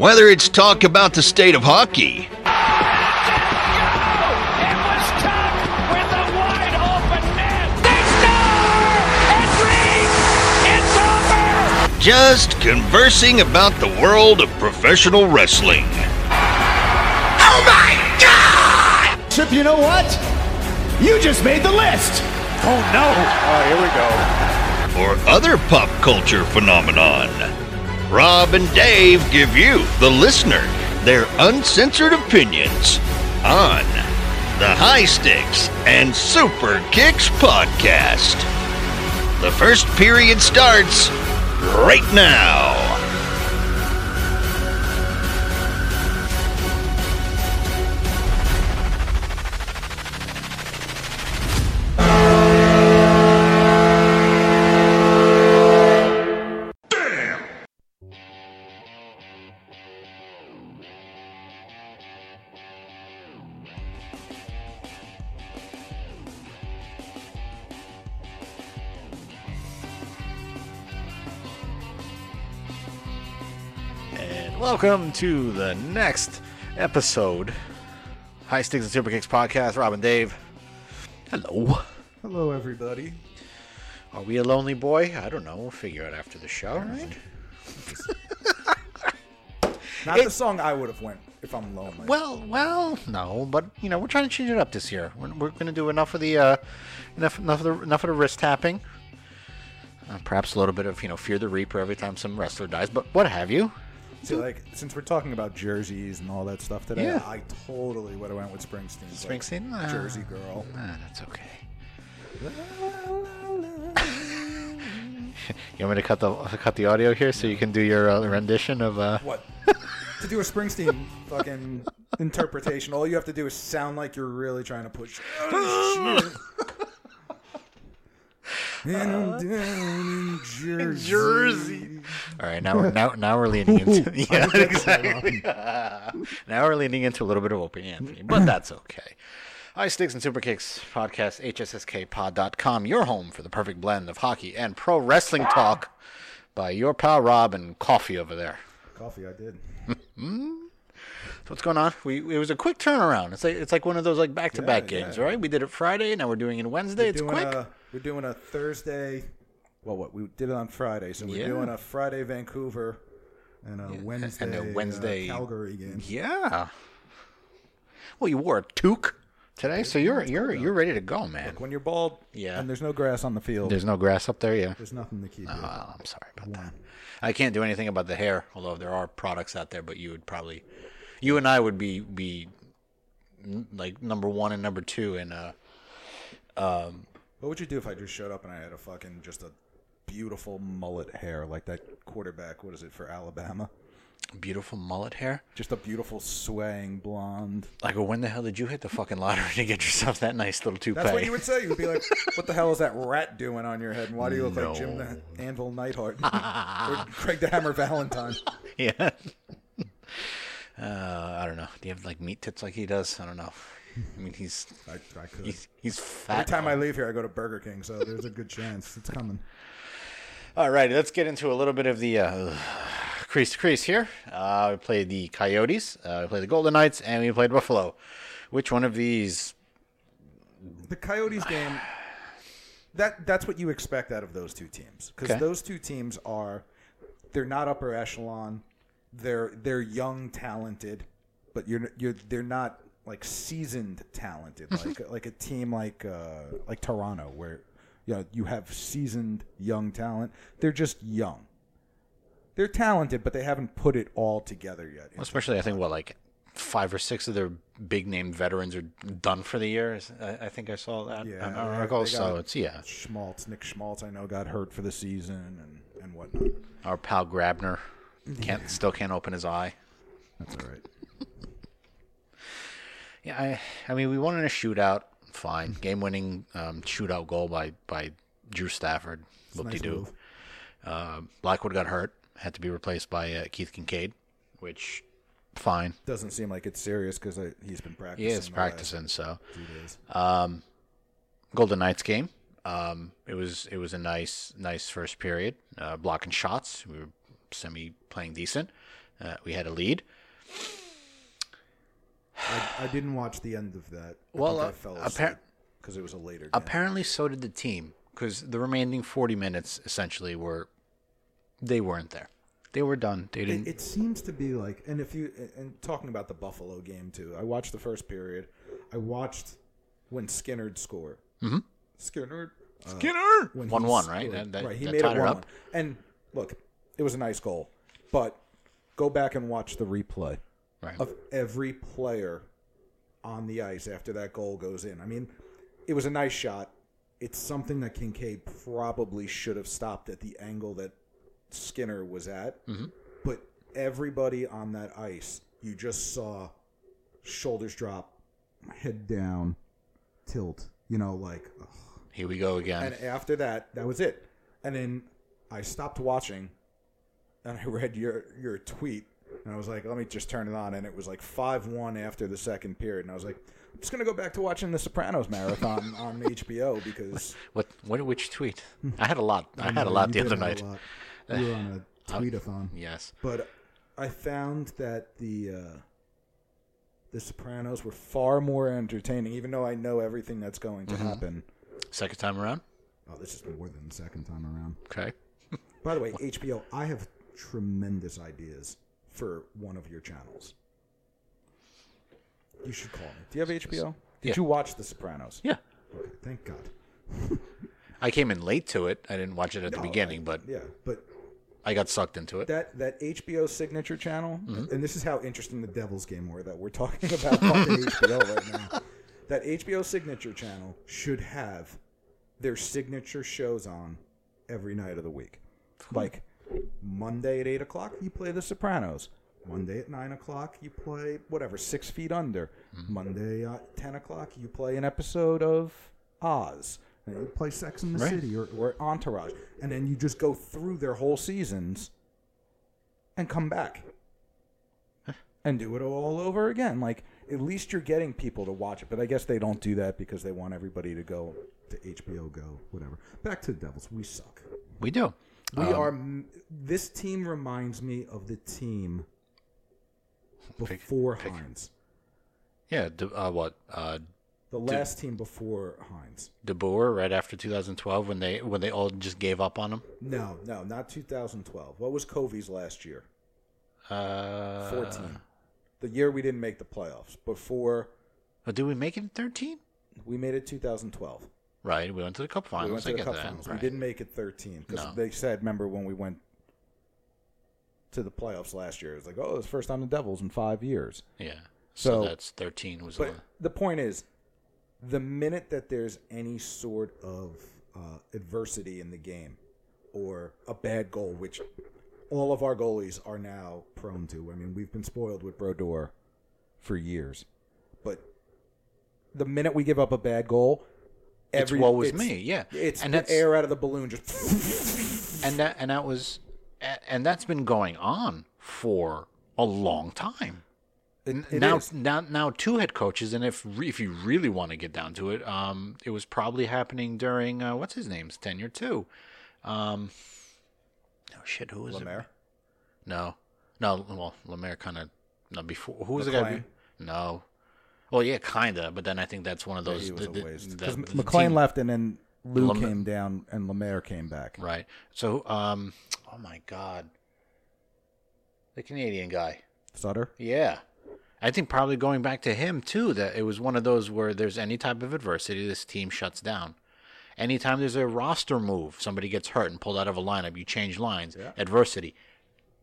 Whether it's talk about the state of hockey, It was Tuck with the wide open net. They score! It rings! It's over! just conversing about the world of professional wrestling. Oh my God! Chip, you know what? You just made the list. Oh no! Oh, here we go. or other pop culture phenomenon. Rob and Dave give you, the listener, their uncensored opinions on the High Sticks and Super Kicks podcast. The first period starts right now. Welcome to the next episode, High Sticks and Super Kicks podcast. Robin, Dave. Hello. Hello, everybody. Are we a lonely boy? I don't know. We'll figure it after the show, right? Not It- the song I would have went if I'm lonely. Well, well, no, but you know we're trying to change it up this year. We're, we're going to do enough of the uh, enough enough of the enough of the wrist tapping. Uh, perhaps a little bit of you know fear the reaper every time some wrestler dies, but what have you? See, like since we're talking about jerseys and all that stuff today, Yeah. I totally would have went with Springsteen. like, Springsteen? Ah. Jersey Girl. Ah, that's okay. You want me to cut the cut the audio here so you can do your uh, rendition of uh, What? to do a Springsteen fucking interpretation, all you have to do is sound like you're really trying to push. Shit. and I'm uh, down in Jersey. Jersey. All right, now we're now now we're leaning into yeah exactly. now we're leaning into a little bit of Opie Anthony, but that's okay. High Sticks and Super Kicks podcast, hsskpod.com, your home for the perfect blend of hockey and pro wrestling talk by your pal Rob and Coffee over there. Coffee, I did. Hmm? So what's going on? We it was a quick turnaround. It's like it's like one of those like back to back games, yeah. right? We did it Friday, now we're doing it Wednesday. it's doing quick. A, we're doing a Thursday. Well, what we did it on Friday, so we're Yeah. doing a Friday Vancouver and a Wednesday, and a uh, Wednesday- Calgary game. Yeah. Well, you wore a toque today, so you're you're you're ready to go, man. When you're bald, Yeah. and there's no grass on the field, There's no grass up there, yeah. there's nothing to keep you. Oh, I'm sorry about that. I can't do anything about the hair, although there are products out there. But you would probably, you and I would be be like number one and number two in uh What would you do if I just showed up and I had a fucking just a beautiful mullet hair like that quarterback? What is it for Alabama? beautiful mullet hair. Just a beautiful swaying blonde. Like, well, when the hell did you hit the fucking lottery to get yourself that nice little toupee? That's what you would say. You would be like, "What the hell is that rat doing on your head? And why do you look like Jim the Anvil Neidhart or Greg the Hammer Valentine?" yeah. uh, I don't know. Do you have like meat tits like he does? I don't know. I mean, he's I, I could. he's he's fat. Every time I leave here, I go to Burger King, so there's a good chance it's coming. All right, let's get into a little bit of the uh, crease to crease here. Uh, we played the Coyotes, uh, we played the Golden Knights, and we played Buffalo. Which one of these? The Coyotes game. That that's what you expect out of those two teams because Okay. those two teams are they're not upper echelon. They're they're young, talented, but you're you're they're not like seasoned talented like like a team like uh, like Toronto where you know you have seasoned young talent. They're just young. They're talented, but they haven't put it all together yet. Especially, I think what like five or six of their big name veterans are done for the year. I, I think I saw that. Yeah, an article. So it's yeah. Schmaltz, Nick Schmaltz, I know got hurt for the season and and whatnot. Our pal Grabner can't still can't open his eye. That's all right. Yeah, I, I mean, we won in a shootout. Fine, game-winning um, shootout goal by by Drew Stafford. Whoop de doo. Uh, Blackwood got hurt, had to be replaced by uh, Keith Kinkaid, which fine. Doesn't seem like it's serious because he's been practicing. He is practicing, so days. Golden Knights game. Um, it was it was a nice nice first period, uh, blocking shots. We were semi playing decent, Uh, we had a lead. I, I didn't watch the end of that. I Well, think uh, I fell appar- because it was a later game. Apparently, so did the team because the remaining 40 minutes essentially were they weren't there. They were done. They didn't. It, it seems to be like, and if you and talking about the Buffalo game too, I watched the first period. I watched when Skinner scored. Mm-hmm. Skinner. Uh, Skinner when one one right. That, that, right. He that made tied it her one up. one. And look, it was a nice goal, but go back and watch the replay Right. of every player on the ice after that goal goes in. I mean, it was a nice shot. It's something that Kinkaid probably should have stopped at the angle that Skinner was at. Mm-hmm. But everybody on that ice, you just saw shoulders drop, head down, tilt. You know, like. ugh. Here we go again. And after that, that was it. And then I stopped watching, and I read your your tweet, and I was like, let me just turn it on, and it was like five one after the second period, and I was like, I'm just gonna go back to watching the Sopranos marathon on HBO because what? What? Which tweet? I had a lot. I had a lot the other night. a. You were on a tweetathon, Yes. but I found that the uh, the Sopranos were far more entertaining, even though I know everything that's going Mm-hmm. to happen. Second time around. Oh, this is more than the second time around. Okay. By the way, HBO, I have tremendous ideas for one of your channels. You should call me. Do you have HBO? Did Yeah. you watch The Sopranos? Yeah. Okay, thank God. I came in late to it. I didn't watch it at the beginning, but yeah, but I got sucked into it. that that HBO signature channel, Mm-hmm. and this is how interesting the Devil's Game were that we're talking about fucking HBO right now. That HBO signature channel should have their signature shows on every night of the week. Like Monday at eight o'clock, you play The Sopranos. Monday at nine o'clock, you play whatever Six Feet Under. Mm-hmm. Monday at ten o'clock, you play an episode of Oz. And you play Sex in the Right. City or, or Entourage, and then you just go through their whole seasons and come back and do it all over again. Like at least you're getting people to watch it, but I guess they don't do that because they want everybody to go to HBO Go, whatever. Back to the Devils, we suck. we do. We Um, are. This team reminds me of the team before Hynes, Yeah. De, uh, what? Uh, the last team before Hynes. De Boer right after 2012 when they when they all just gave up on him. No, no, not 2012. What was Covey's last year? Uh, 14. the year we didn't make the playoffs. Before oh, did we make it in 13? we made it 2012. Right. We went to the Cup finals. we went to I the get Cup that. finals. Right. We didn't make it 13 because No. they said, remember when we went to the playoffs last year? It was like, oh, it's the first time the Devils in five years. Yeah. So, So- that's 13 was. But the- the point is, the minute that there's any sort of uh, adversity in the game or a bad goal, which all of our goalies are now prone to. I mean, we've been spoiled with Brodeur for years, but the minute we give up a bad goal, It's every woe is it's- me, yeah. it's And the that's- air out of the balloon just. and that and that was and that's been going on for a long time. It, it now, is. now, now, two head coaches, and if re- if you really want to get down to it, um, it was probably happening during uh, what's his name's tenure too. Um, oh shit, who was Lemaire? it? No, no. Well, Lemaire kind of no before. Who was the guy? No. Well, yeah, kinda, but then I think that's one of those. He was the- a waste the- because the MacLean team- left and then Lou Lem- came down and Lemaire came back. Right. So, um, oh my god, the Canadian guy. Sutter. Yeah. I think probably going back to him too, that it was one of those where there's any type of adversity, this team shuts down. Anytime there's a roster move, somebody gets hurt and pulled out of a lineup, you change lines, adversity,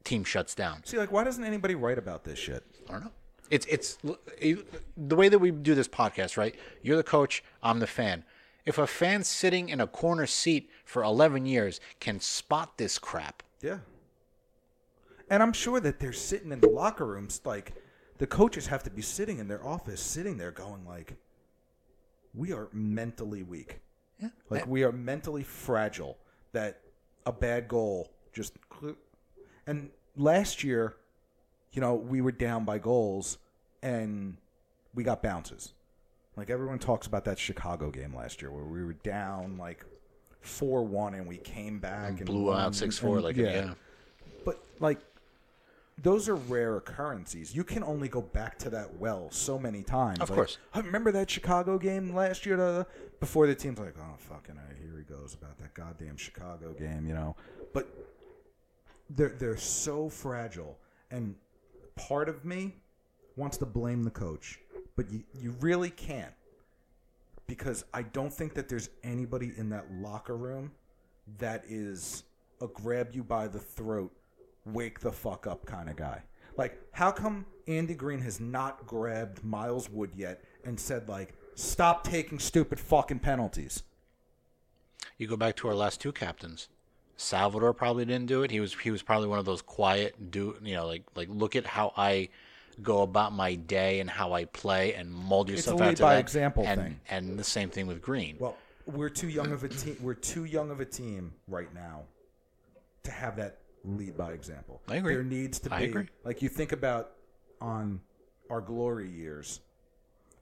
team shuts down. See, like, why doesn't anybody write about this shit? I don't know. It's it's the way that we do this podcast, right? You're the coach, I'm the fan. If a fan sitting in a corner seat for 11 years can spot this crap, Yeah. And I'm sure that they're sitting in the locker rooms, like the coaches have to be sitting in their office, sitting there going like, "We are mentally weak. yeah, Like we are mentally fragile. That a bad goal just." And last year, you know, we were down by goals, and we got bounces. Like everyone talks about that Chicago game last year, where we were down like four one, and we came back and blew won, out 6-4 like yeah. but like those are rare occurrences. You can only go back to that well so many times. Of Like, course. I remember that Chicago game last year. da, da, da," before the team's like, oh fucking, uh, here he goes about that goddamn Chicago game, you know. But they're they're so fragile, and part of me wants to blame the coach, but you you really can't because I don't think that there's anybody in that locker room that is a grab you by the throat, wake the fuck up kind of guy. Like, how come Andy Greene has not grabbed Miles Wood yet and said like, stop taking stupid fucking penalties? You go back to our last two captains. Salvador probably didn't do it. He was he was probably one of those quiet do you know like like look at how I go about my day and how I play and mold yourself a lead after by that. example and, thing. And the same thing with Greene. Well, we're too young of a team. We're too young of a team right now to have that lead by example. I agree. There needs to be I agree. like you think about on our glory years.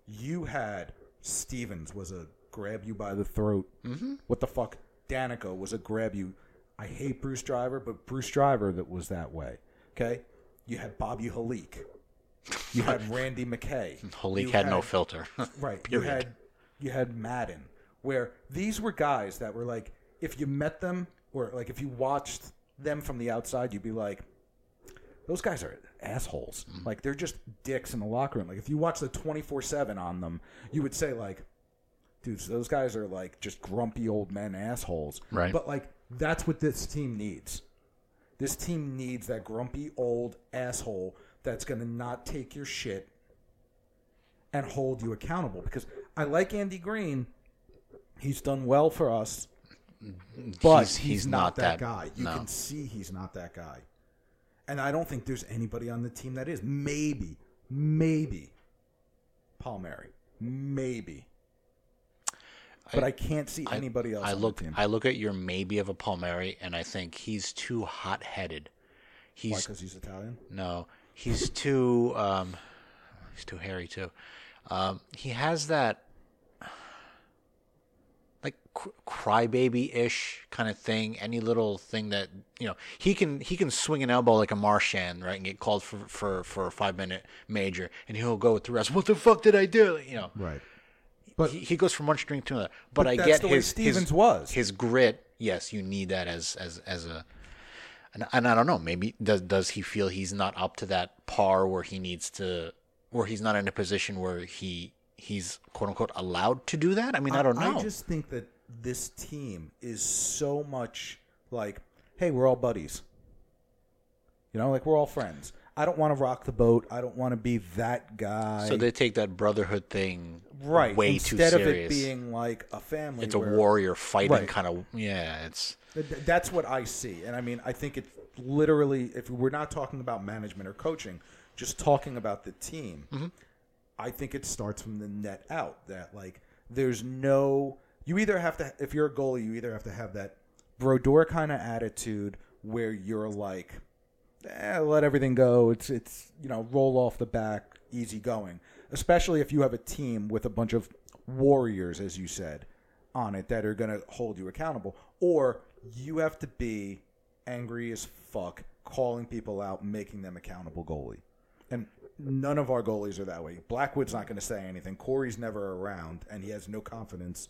You had Stevens was a grab you by the throat. Mm-hmm. What the fuck? Daneyko was a grab you. I hate Bruce Driver, but Bruce Driver that was that way. Okay, you had Bobby Holik. You had Randy McKay. Holik You had no filter. Right. You had you had Madden, where these were guys that were like, if you met them or like if you watched them from the outside, you'd be like, those guys are assholes. Mm-hmm. Like they're just dicks in the locker room. Like if you watch the twenty four seven on them, you would say like, dudes, those guys are like just grumpy old men assholes. Right. But like that's what this team needs. This team needs that grumpy old asshole that's going to not take your shit and hold you accountable. Because I like Andy Greene. He's done well for us, but He's- he's, he's not, not that, that- guy. You no. can see he's not that guy. And I don't think there's anybody on the team that is. Maybe, maybe Palmieri. Maybe. But I, can't see anybody else I look. I look at your maybe of a Palmieri and I think he's too hot headed. He's Because he's Italian? No, he's too um, he's too hairy too. Um, he has that like cr- crybaby ish kind of thing. Any little thing that you know he can he can swing an elbow like a Marchand right and get called for for for a five minute major and he'll go with the rest. What the fuck did I do? You know. Right. But he, he goes from one string to another. But, But I get his Stevens his, was. his grit. Yes, you need that as as as a. And, and I don't know. Maybe does does he feel he's not up to that par where he needs to, where he's not in a position where he he's quote unquote allowed to do that? I mean, I, don't know. I just think that this team is so much like, hey, we're all buddies. You know, like we're all friends. I don't want to rock the boat. I don't want to be that guy. so they take that brotherhood thing right way instead too of serious. it being like a family. it's a warrior fighting Right. kind of yeah. It's Th- th- That's what I see, and I mean, I think it's literally. If we're not talking about management or coaching, just talking about the team, Mm-hmm. I think it starts from the net out. That like, there's no. You either have to, if you're a goalie, you either have to have that Brodeur kind of attitude where you're like, eh, let everything go. It's it's you know roll off the back, easy going. Especially if you have a team with a bunch of warriors, as you said, on it that are going to hold you accountable, or you have to be angry as fuck, calling people out, making them accountable goalie. And none of our goalies are that way. Blackwood's not going to say anything. Cory's never around, and he has no confidence.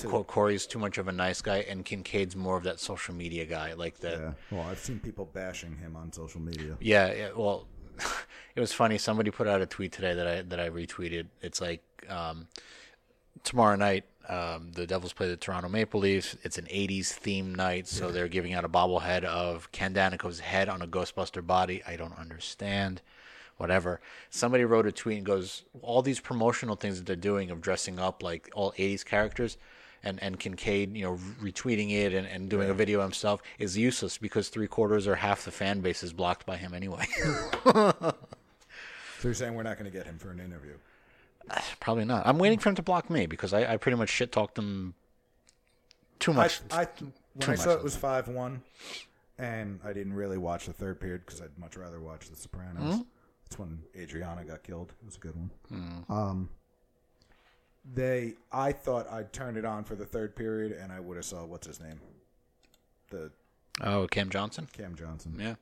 To, Cory's too much of a nice guy, and Kinkaid's more of that social media guy, like that. yeah. Well, I've seen people bashing him on social media. Yeah, yeah. Well, it was funny. Somebody put out a tweet today that I that I retweeted. It's like um, tomorrow night, um, the Devils play the Toronto Maple Leafs. It's an '80s theme night, so they're giving out a bobblehead of Ken Daneyko's head on a Ghostbuster body. I don't understand. Whatever. Somebody wrote a tweet and goes, all these promotional things that they're doing of dressing up like all '80s characters. And, and Kinkaid, you know, retweeting it and, and doing a video himself is useless because three quarters or half the fan base is blocked by him anyway. So you're saying we're not going to get him for an interview? Probably not. I'm waiting for him to block me because I, I pretty much shit talked him too much. I too when I much saw it was five one, and I didn't really watch the third period because I'd much rather watch The Sopranos. Mm-hmm. That's when Adriana got killed. It was a good one. Mm. Um, they, I thought I'd turn it on for the third period, and I would have saw what's his name, the oh, Cam Johnson. Cam Johnson. Yeah.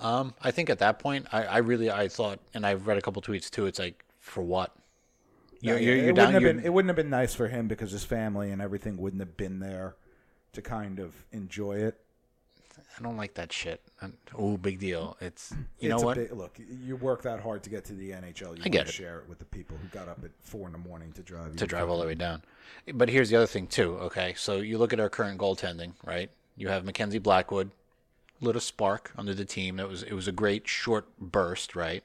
Um, I think at that point, I, I really I thought, and I've read a couple tweets too. It's like for what? You're, you're, it you're down. wouldn't have been it wouldn't have been nice for him because his family and everything wouldn't have been there to kind of enjoy it. I don't like that shit. Oh, big deal. It's you It's know what? big- look, you work that hard to get to the NHL. You I get wanna it. share it with the people who got up at four in the morning to drive to drive all the way down. But here's the other thing too. Okay, so you look at our current goaltending, right? You have Mackenzie Blackwood, lit a spark under the team. It was it was a great short burst, right?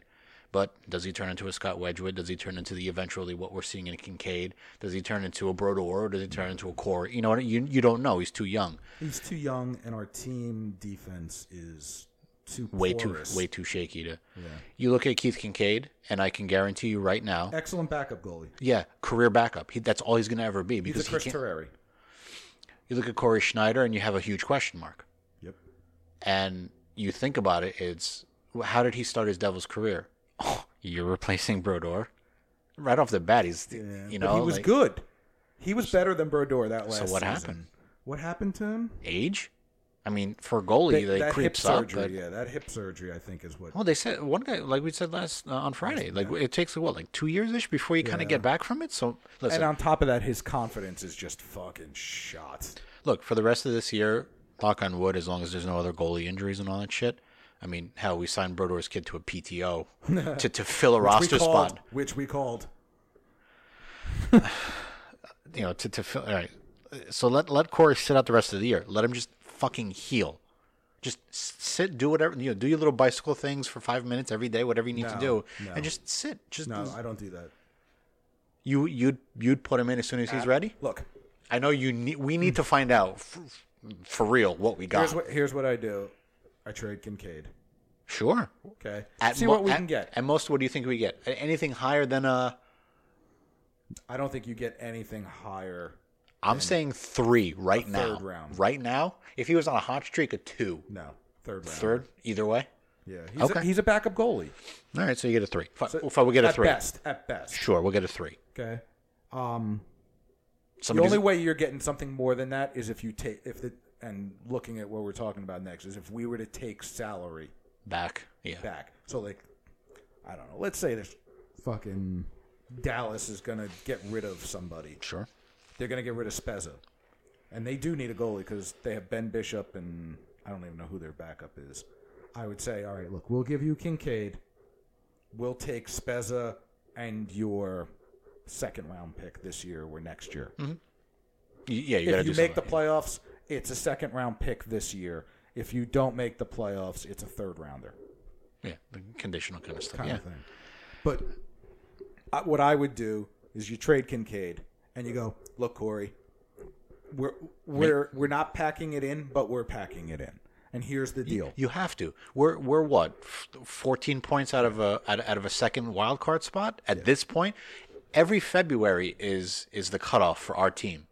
But does he turn into a Scott Wedgewood? Does he turn into the eventually what we're seeing in Kinkaid? Does he turn into a Brodeur? Or does he turn into a Cory? You know what? You you don't know. He's too young. He's too young, and our team defense is too Way porous. too way too shaky to. Yeah. You look at Keith Kinkaid, and I can guarantee you right now, Excellent backup goalie. yeah, career backup. He, that's all he's going to ever be He's a Chris can't. Terreri. You look at Cory Schneider, and you have a huge question mark. Yep. and you think about it, it's how did he start his Devils career? Oh, you're replacing Brodeur. right off the bat. He's you know but he was like, good. He was better than Brodeur that last. So what season. happened? What happened to him? age. I mean, for goalie, they that hip creeps up. surgery. But, Yeah, that hip surgery. I think is what. well, they said one guy, like we said last uh, on Friday, like it takes what, like two years ish before you kind of get back from it. So listen, and on top of that, his confidence is just fucking shot. look for the rest of this year. Knock on wood, as long as there's no other goalie injuries and all that shit. I mean, hell, we signed Brodeur's kid to a PTO to to fill a roster called, spot. which we called. you know, to to fill. All right, so let let Cory sit out the rest of the year. Let him just fucking heal. Just sit, do whatever you know, do your little bicycle things for five minutes every day, whatever you need to do, no. and just sit. Just No, I don't do that. you you'd you'd put him in as soon as he's uh, ready. Look, I know you need. We need to find out f- for real what we got. here's what here's what I do. I trade Kinkaid. sure. Okay. At See mo- what we at- can get. At most, what do you think we get? Anything higher than a? I don't think you get anything higher. I'm saying three right now. third round. Right now, if he was on a hot streak of two, No, third round. third, either way. Yeah. He's, Okay. a, he's a backup goalie. All right, so you get a three. Fine, So fine, we'll get a at three. best. At best. Sure, we'll get a three. Okay. Um, the only way you're getting something more than that is if you take if the and looking at what we're talking about next is if we were to take salary back. Yeah. back. So like, I don't know. Let's say this fucking Dallas is gonna get rid of somebody. Sure. They're gonna get rid of Spezza, and they do need a goalie because they have Ben Bishop and I don't even know who their backup is. I would say, all right, look, we'll give you Kinkaid. We'll take Spezza and your second round pick this year or next year. Y- Yeah, you got to if you make the playoffs, it's a second round pick this year. If you don't make the playoffs, it's a third rounder. yeah, the conditional kind of stuff. kind yeah. of thing. But I, what I would do is you trade Kinkaid and you go, look, Cory, we're we're we're not packing it in, but we're packing it in. And here's the deal. You have to. We're we're what? F- 14 points out of a out, out of a second wild card spot at this point. Every February is is the cutoff for our team.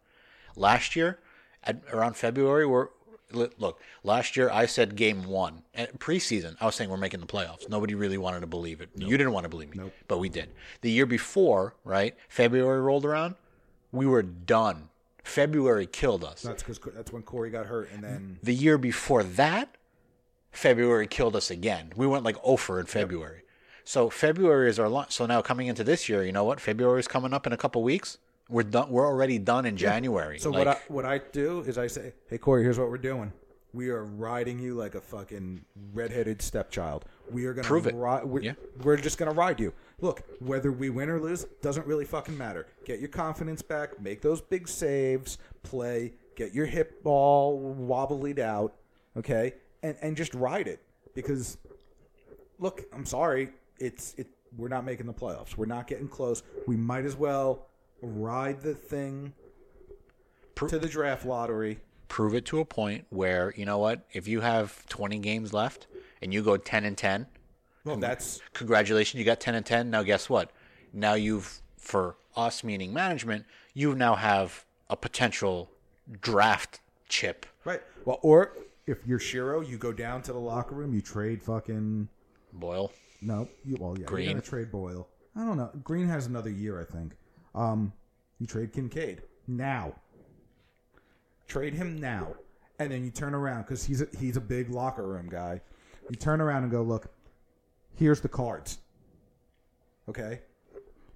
Last year, at around February, we're look. Last year, I said game one and preseason. I was saying we're making the playoffs. Nobody really wanted to believe it. You didn't want to believe me, but we did. The year before, right? February rolled around, we were done. February killed us. That's because that's when Cory got hurt, and then The year before that, February killed us again. We went like over in February. So February is our launch. So now coming into this year, you know what? February is coming up in a couple weeks. We're done. We're already done in January. So Like, what I what I do is I say, "Hey Cory, here's what we're doing. We are riding you like a fucking redheaded stepchild. We are gonna Prove it. Ri- we're, Yeah. we're just gonna ride you. Look, whether we win or lose doesn't really fucking matter. Get your confidence back. Make those big saves. Play. Get your hip ball wobbled out. Okay, and and just ride it because look, I'm sorry, it's it. We're not making the playoffs. We're not getting close. We might as well ride the thing to the draft lottery. prove it to a point where you know what? If you have 20 games left and you go 10 and 10, Well, that's congratulations, you got 10 and 10. Now guess what? Now you've for us meaning management, you now have a potential draft chip. right. Well, or if you're Shero, you go down to the locker room, you trade fucking Boyle. no. You, well, yeah, Greene. you're gonna trade Boyle. I don't know. Greene has another year, I think. Um, you trade Kinkaid now. Trade him now, and then you turn around because he's a, he's a big locker room guy. You turn around and go, look, here's the cards. Okay?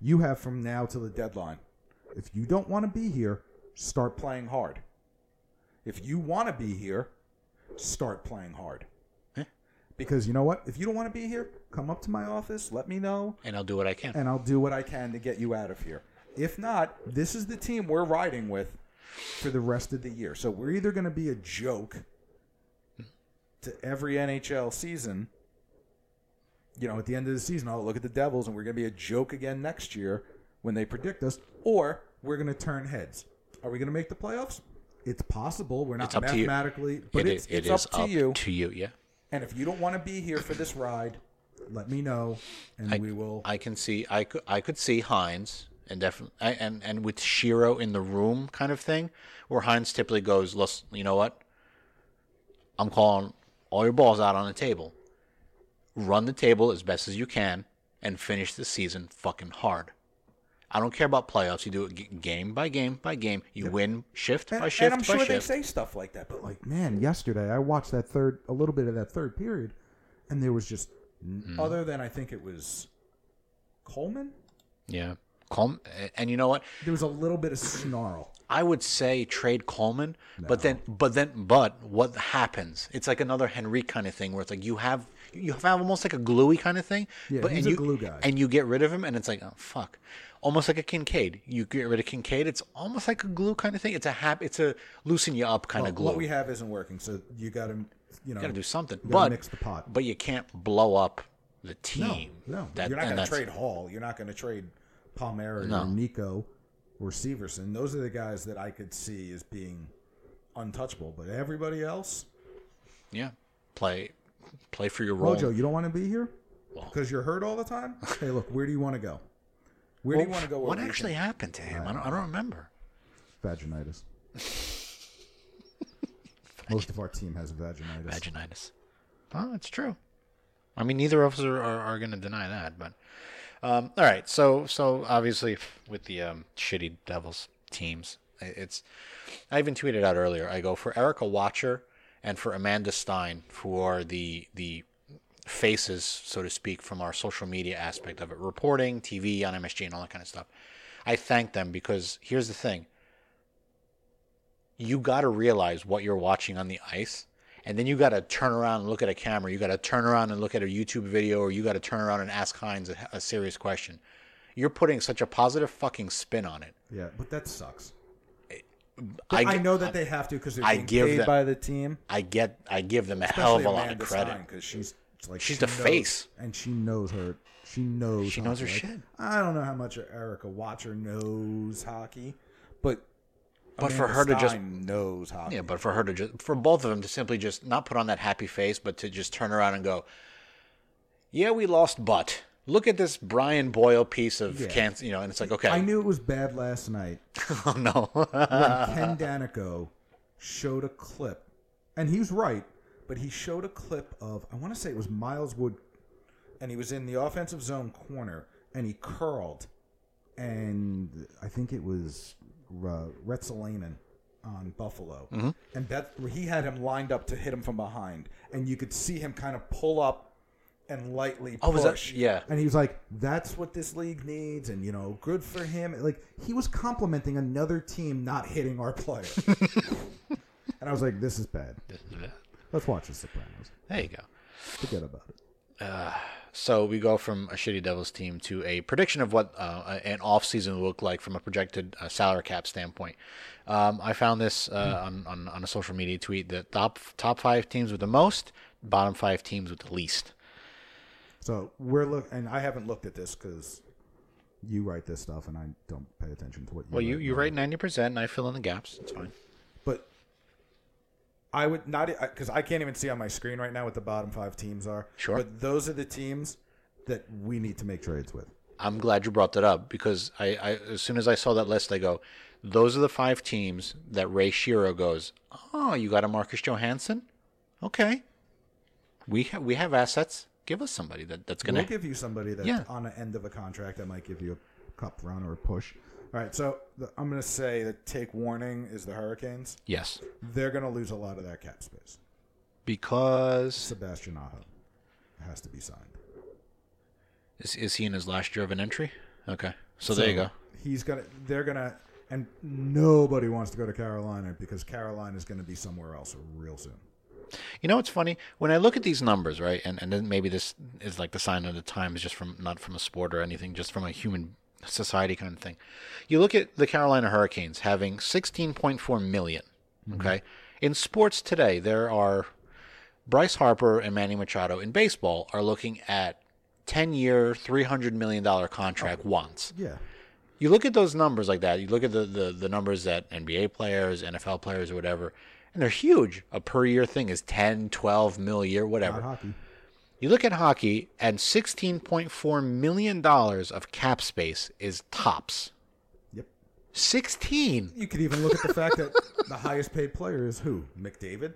You have from now till the deadline. If you don't want to be here, start playing hard. If you want to be here, start playing hard. Because you know what? If you don't want to be here, come up to my office, let me know, And I'll do what I can. and I'll do what I can to get you out of here. If not, this is the team we're riding with for the rest of the year. So we're either going to be a joke to every NHL season. You know, at the end of the season, I'll look at the Devils, and we're going to be a joke again next year when they predict us, or we're going to turn heads. Are we going to make the playoffs? It's possible. We're not It's up to you. mathematically, but It it's, is- it it's is up to you. To you, yeah. And if you don't want to be here for this ride, let me know, and I, we will. I can see. I could. I could see Hynes and definitely and and with Shero in the room kind of thing, where Hynes typically goes, "Listen, you know what? I'm calling all your balls out on the table. Run the table as best as you can, and finish the season fucking hard." I don't care about playoffs. You do it g- game by game by game. You win shift And, by shift. and I'm by sure they say stuff like that, but like, man, yesterday I watched that third, a little bit of that third period, and there was just, Mm-hmm. other than I think it was Coleman, yeah. Calm. And you know what? there was a little bit of snarl. I would say trade Coleman, but then, but then, but what happens? It's like another Henry kind of thing, where it's like you have you have almost like a gluey kind of thing. Yeah, but he's and a you, glue guy. and you get rid of him, and it's like oh fuck, almost like a Kinkaid. You get rid of Kinkaid, it's almost like a glue kind of thing. It's a hap, it's a loosen you up kind Well, of glue. what we have isn't working, so you got to, you know, got to do something, you but mix the pot. but you can't blow up the team. no, That- you're not going to trade Hall. You're not going to trade Palmieri No. or Nico or Severson. Those are the guys that I could see as being untouchable. But everybody else, Yeah, play play for your role. Rojo, you don't want to be here because you're hurt all the time. hey, look, where do you want to go? Where do you want to go? What actually weekend? happened to him? I don't, I don't remember. Vaginitis. Most of our team has vaginitis. vaginitis. Well, it's true. I mean, neither of us are, are, are going to deny that. But um, all right, so so obviously with the um, shitty Devils teams, it's. I even tweeted out earlier. I go for Erika Wachter and for Amanda Stein, are the the faces, so to speak, from our social media aspect of it, reporting, TV on MSG, and all that kind of stuff. I thank them because here's the thing you got to realize what you're watching on the ice and then you got to turn around and look at a camera you got to turn around and look at a youtube video or you got to turn around and ask hynes a, a serious question you're putting such a positive fucking spin on it Yeah, but that sucks. I, I, know that they have to because they're I being give paid them- by the team. I get i give them a hell of a Especially lot of credit because she's like She's she the knows- face. and she knows her. She knows. She knows her. Like, shit. I don't know how much Erika Wachter knows hockey, but But for Amanda her to just- Stein knows hockey. yeah but for her to just for both of them to simply just not put on that happy face but to just turn around and go yeah we lost but look at this brian boyle piece of Yeah. cancer you know and it's like okay I knew it was bad last night oh no when Ken Daneyko showed a clip, and he was right, but he showed a clip of I want to say it was Miles Wood, and he was in the offensive zone corner, and he curled, and I think it was uh, Ristolainen on Buffalo, Mm-hmm. and that he had him lined up to hit him from behind, and you could see him kind of pull up and lightly Oh, was that- push. yeah. And he was like, "That's what this league needs," and you know, good for him. Like he was complimenting another team not hitting our player, and I was like, "This is bad. Let's watch The Sopranos. there you go Forget about it." So we go from a shitty Devils team to a prediction of what uh, an off season will look like from a projected uh, salary cap standpoint. Um, I found this uh, on, on on a social media tweet: the top top five teams with the most, bottom five teams with the least. So we're look, and I haven't looked at this because you write this stuff, and I don't pay attention to what you. Well, you you write ninety percent, and I fill in the gaps. It's fine. I would not because I can't even see on my screen right now what the bottom five teams are. Sure. but those are the teams that we need to make trades with. I'm glad you brought that up because I, I as soon as I saw that list, I go, those are the five teams that Ray Shero goes. Oh, you got a Marcus Johansson? Okay, we have we have assets. Give us somebody that, that's gonna. We'll give you somebody that's Yeah. on the end of a contract that might give you a cup run or a push. All right, so the, I'm going to say that take warning is the Hurricanes. yes, They're going to lose a lot of that cap space. because Sebastian Aho. has to be signed. Is is he in his last year of an entry? Okay, so, there you go. He's gonna. They're gonna. And nobody wants to go to Carolina because Carolina is going to be somewhere else real soon. You know what's funny? When I look at these numbers, right, and, and then maybe this is like the sign of the times, just from not from a sport or anything, just from a human society kind of thing. You look at the Carolina Hurricanes having 16.4 million. Mm-hmm. Okay, in sports today, there are Bryce Harper and Manny Machado in baseball are looking at 10-year, 300 million dollar contract oh, once. Yeah. You look at those numbers like that. You look at the, the, the numbers that NBA players, NFL players, or whatever, and they're huge. A per year thing is 10, 12 mil a year, whatever. You look at hockey, and $16.4 million of cap space is tops. Yep. 16. You could even look at the fact that the highest paid player is who? McDavid?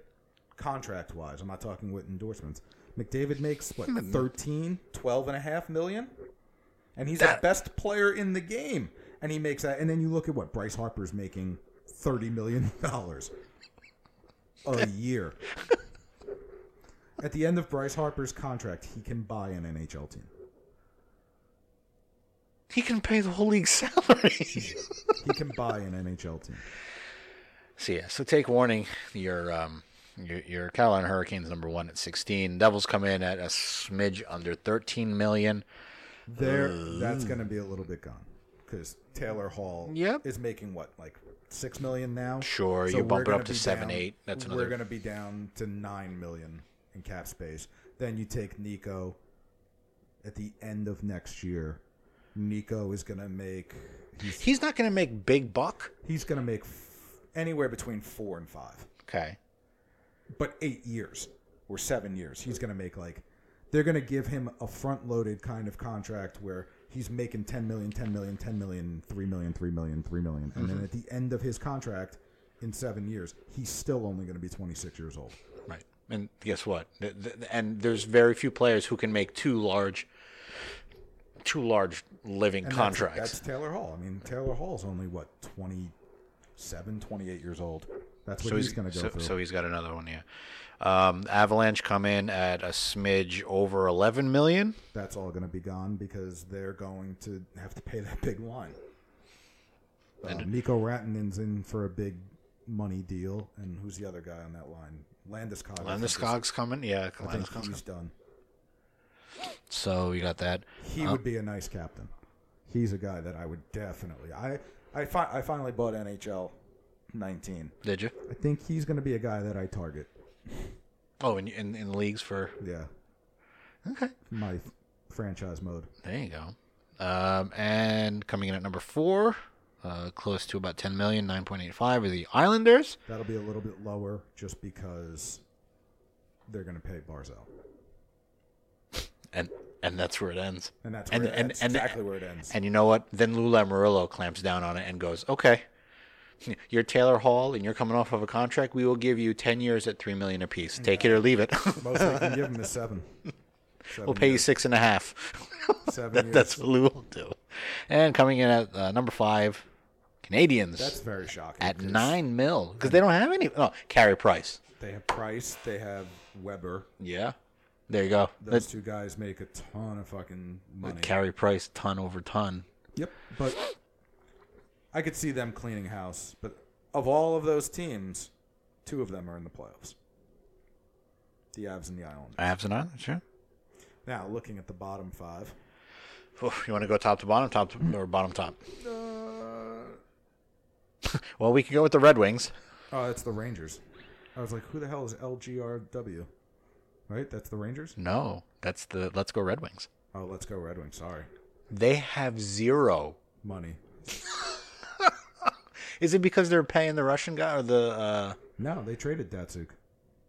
Contract wise. I'm not talking with endorsements. McDavid makes what 13, 12 and a half million? And he's That- the best player in the game. And he makes that and then you look at what Bryce Harper's making 30 million dollars a year. At the end of Bryce Harper's contract, he can buy an NHL team. He can pay the whole league salary. He can buy an NHL team. so, yeah, so take warning. Your, um, your, your Carolina Hurricanes number one at 16. Devils come in at a smidge under 13 million. There, that's going to be a little bit gone because Taylor Hall Yep. is making what like six million now. Sure, you bump it up to seven, down- eight. That's another. We're going to be down to nine million in cap space. Then you take Nico at the end of next year. Nico is going to make he's He's not going to make big buck. he's going to make f- anywhere between four and five. Okay. but eight years or seven years, he's going to make like they're going to give him a front-loaded kind of contract where he's making 10 million, 10 million, 10 million, 3 million, 3 million, 3 million. And then mm-hmm. at the end of his contract in 7 years, he's still only going to be 26 years old. And guess what? And there's very few players who can make two large, two large living And contracts. That's, that's Taylor Hall. I mean, Taylor Hall's only what 27, 28 years old. That's what so he's, he's going to go so, through. so he's got another one. Yeah. Um, Avalanche come in at a smidge over 11 million. that's all going to be gone because they're going to have to pay that big line. Uh, Mikko Rantanen's in for a big money deal, and who's the other guy on that line? Landeskog. I think is- Landeskog's coming. Yeah, I think Landeskog's he's coming. done. So you got that. He would be a nice captain. He's a guy that I would definitely. I I, fi- I finally bought NHL 19. Did you? I think he's going to be a guy that I target. Oh, in in, in leagues for. Yeah, Okay. my f- franchise mode. There you go. Um, and coming in at number four, uh, close to about 10 million, 9.85 are the Islanders. That'll be a little bit lower just because they're going to pay Barzal. And and that's where it ends. And that's, where And- it, and- that's and- exactly where it ends. And you know what? Then Lou Lamoriello clamps down on it and goes, "Okay, you're Taylor Hall, and you're coming off of a contract. We will give you 10 years at three million apiece. Take it or leave it. Most they can give him is seven. seven we'll pay you six and a half. Seven That- years. that's what Lou will do. And coming in at uh, number five, Canadiens That's very shocking. at nine mil because they don't have any. Oh, Carey Price. They have Price. They have Weber. Yeah, there you go. Those two guys make a ton of fucking money. Carey Price ton over ton. Yep, but I could see them cleaning house. But of all of those teams, two of them are in the playoffs. The Avs and the Islanders. Avs and Islanders, sure. Now, looking at the bottom five, you want to go top to bottom, top to, or bottom top? uh, Well, we could go with the Red Wings. oh, it's the Rangers. I was like, who the hell is LGRW? Right, that's the Rangers. No, that's the Let's Go Red Wings. Oh, let's go Red Wings. Sorry, They have zero. money. Is it because they're paying the Russian guy or the? Uh, No, they traded Datsyuk.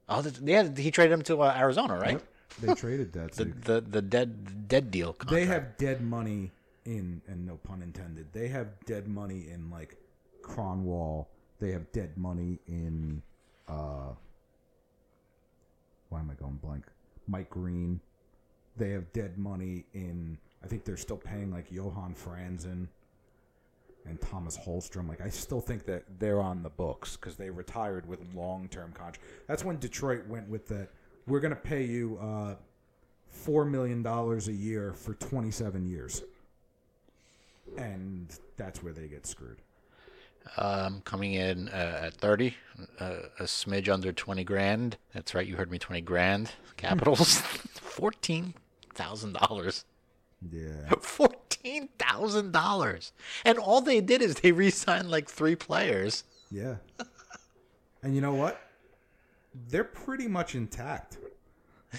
oh, yeah, he traded him to uh, Arizona, right? Yep, they traded that. The, the the dead dead deal. Contract. they have dead money in, and no pun intended. They have dead money in like Kronwall. They have dead money in. uh Why am I going blank? Mike Green. They have dead money in. I think they're still paying like Johan Franzen and Tomas Holmstrom. Like I still think that they're on the books because they retired with long term contract. That's when Detroit went with that. We're gonna pay you uh, four million dollars a year for 27 years, and that's where they get screwed. Um, coming in uh, at 30, uh, a smidge under 20 grand. That's right, you heard me, 20 grand. Capitals, $14,000. Yeah, $14,000. And all they did is they re signed like three players. yeah. And you know what? They're pretty much intact.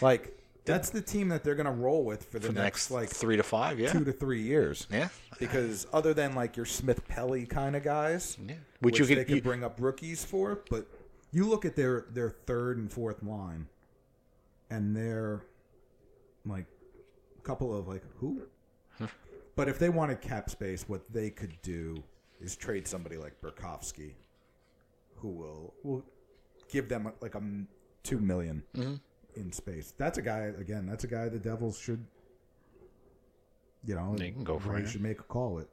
Like that's the team that they're gonna roll with for the, For the next, next like three to five, yeah. two to three years. Yeah. Because other than like your Smith Pelly kind of guys, Yeah. which, Which you they could- you- bring up rookies for, but you look at their their third and fourth line, and they're like a couple of like who. but if they wanted cap space, what they could do is trade somebody like Burakovsky, who will will give them like a two million Mm-hmm. in space. That's a guy again. That's a guy the Devils should. You know, They can go for it. Should make a call. It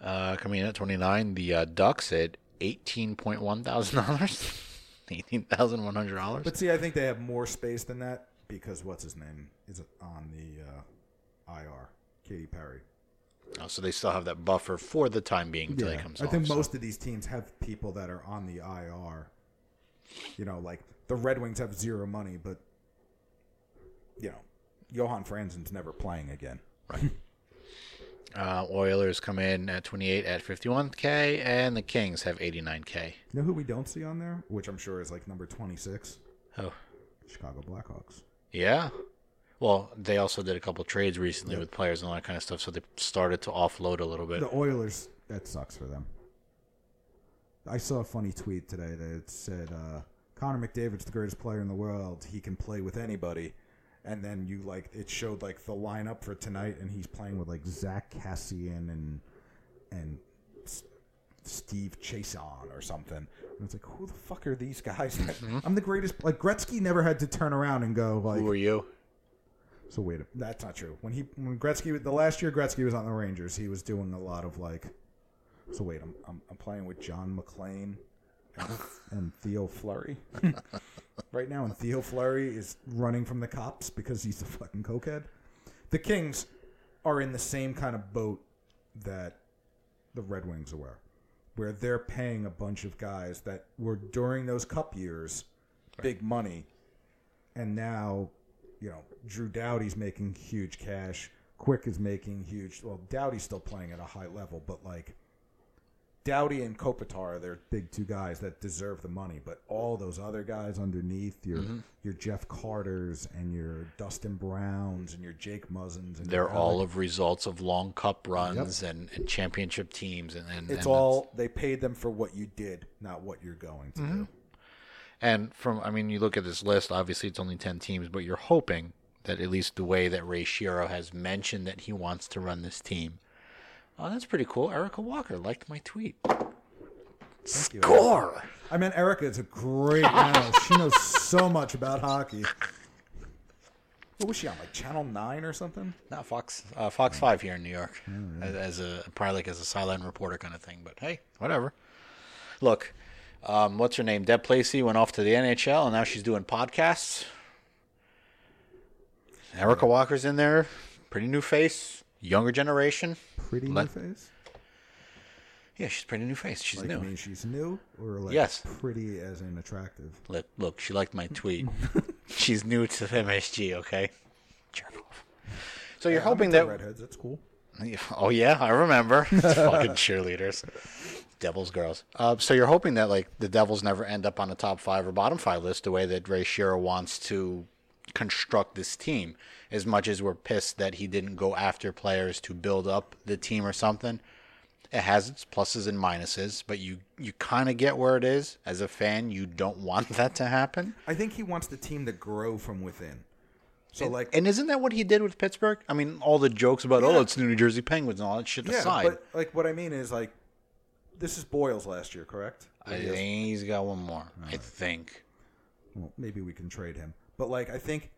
Uh, coming in at 29, the uh, Ducks at $18.1 thousand. $18,100. But see, I think they have more space than that because what's his name is on the uh, IR, Katy Perry. Oh, so they still have that buffer for the time being until he comes I off. think so- most of these teams have people that are on the IR. You know, like the Red Wings have zero money, but you know, Johan Franzen's never playing again. Right. Uh, Oilers come in at 28 at 51k, and the Kings have 89k. You know who we don't see on there, which I'm sure is like number 26, Oh, Chicago Blackhawks. yeah. Well, they also did a couple trades recently with players and all that kind of stuff, so they started to offload a little bit. The Oilers, that sucks for them. I saw a funny tweet today that said uh, Connor McDavid's the greatest player in the world. He can play with anybody. And then you like it showed like the lineup for tonight, and he's playing with like Zack Kassian and and S- Steve Chason or something. And it's like, who the fuck are these guys? I'm the greatest. Like Gretzky never had to turn around and go like, Who are you? so wait, a- that's not true. When he when Gretzky the last year Gretzky was on the Rangers, he was doing a lot of like. So wait, I'm I'm, I'm playing with John MacLean and, and Theo Fleury right now, and Theo Fleury is running from the cops because he's a fucking cokehead. The Kings are in the same kind of boat that the Red Wings were, where they're paying a bunch of guys that were during those Cup years big money, and now, you know, Drew Doughty's making huge cash. Quick is making huge. Well, Doughty's still playing at a high level, but like Doughty and Kopitar, they're big two guys that deserve the money. But all those other guys underneath, your mm-hmm. your Jeff Carters and your Dustin Browns and your Jake Muzzins, and They're all of results of long cup runs and, and championship teams, and, and It's and all they paid them for what you did, not what you're going to mm-hmm. do. And from, I mean, you look at this list. Obviously, it's only ten teams, but you're hoping that at least the way that Ray Shero has mentioned that he wants to run this team. Oh, that's pretty cool. Erika Wachter liked my tweet. you, Score. I mean, Erika is a great analyst. She knows so much about hockey. What was she on, like Channel Nine or something? Not Fox, uh, Fox Five here in New York, as, as a probably like as a sideline reporter kind of thing. But hey, whatever. Look, um, what's her name? Deb Placey went off to the NHL, and now she's doing podcasts. Erika Wachter's in there, pretty new face, younger generation. Pretty new face. Yeah, she's pretty new face. She's Like, new. I mean, she's new or like Yes. pretty as in attractive. Look, look, she liked my tweet. she's new to MSG, okay? Jerk off. So you're I'm hoping that redheads. That's cool. Oh yeah, I remember. It's fucking cheerleaders, Devils girls. Uh, so you're hoping that like the Devils never end up on the top five or bottom five list, the way that Ray Shero wants to construct this team. As much as we're pissed that he didn't go after players to build up the team or something, it has its pluses and minuses. But you you kind of get where it is. As a fan, you don't want that to happen. I think he wants the team to grow from within. So like, And isn't that what he did with Pittsburgh? I mean, all the jokes about oh, it's the New Jersey Penguins and all that shit yeah, aside. but like what I mean is like, this is Boyle's last year, correct? I think he's got one more. I think. Well, maybe we can trade him. But like, I think.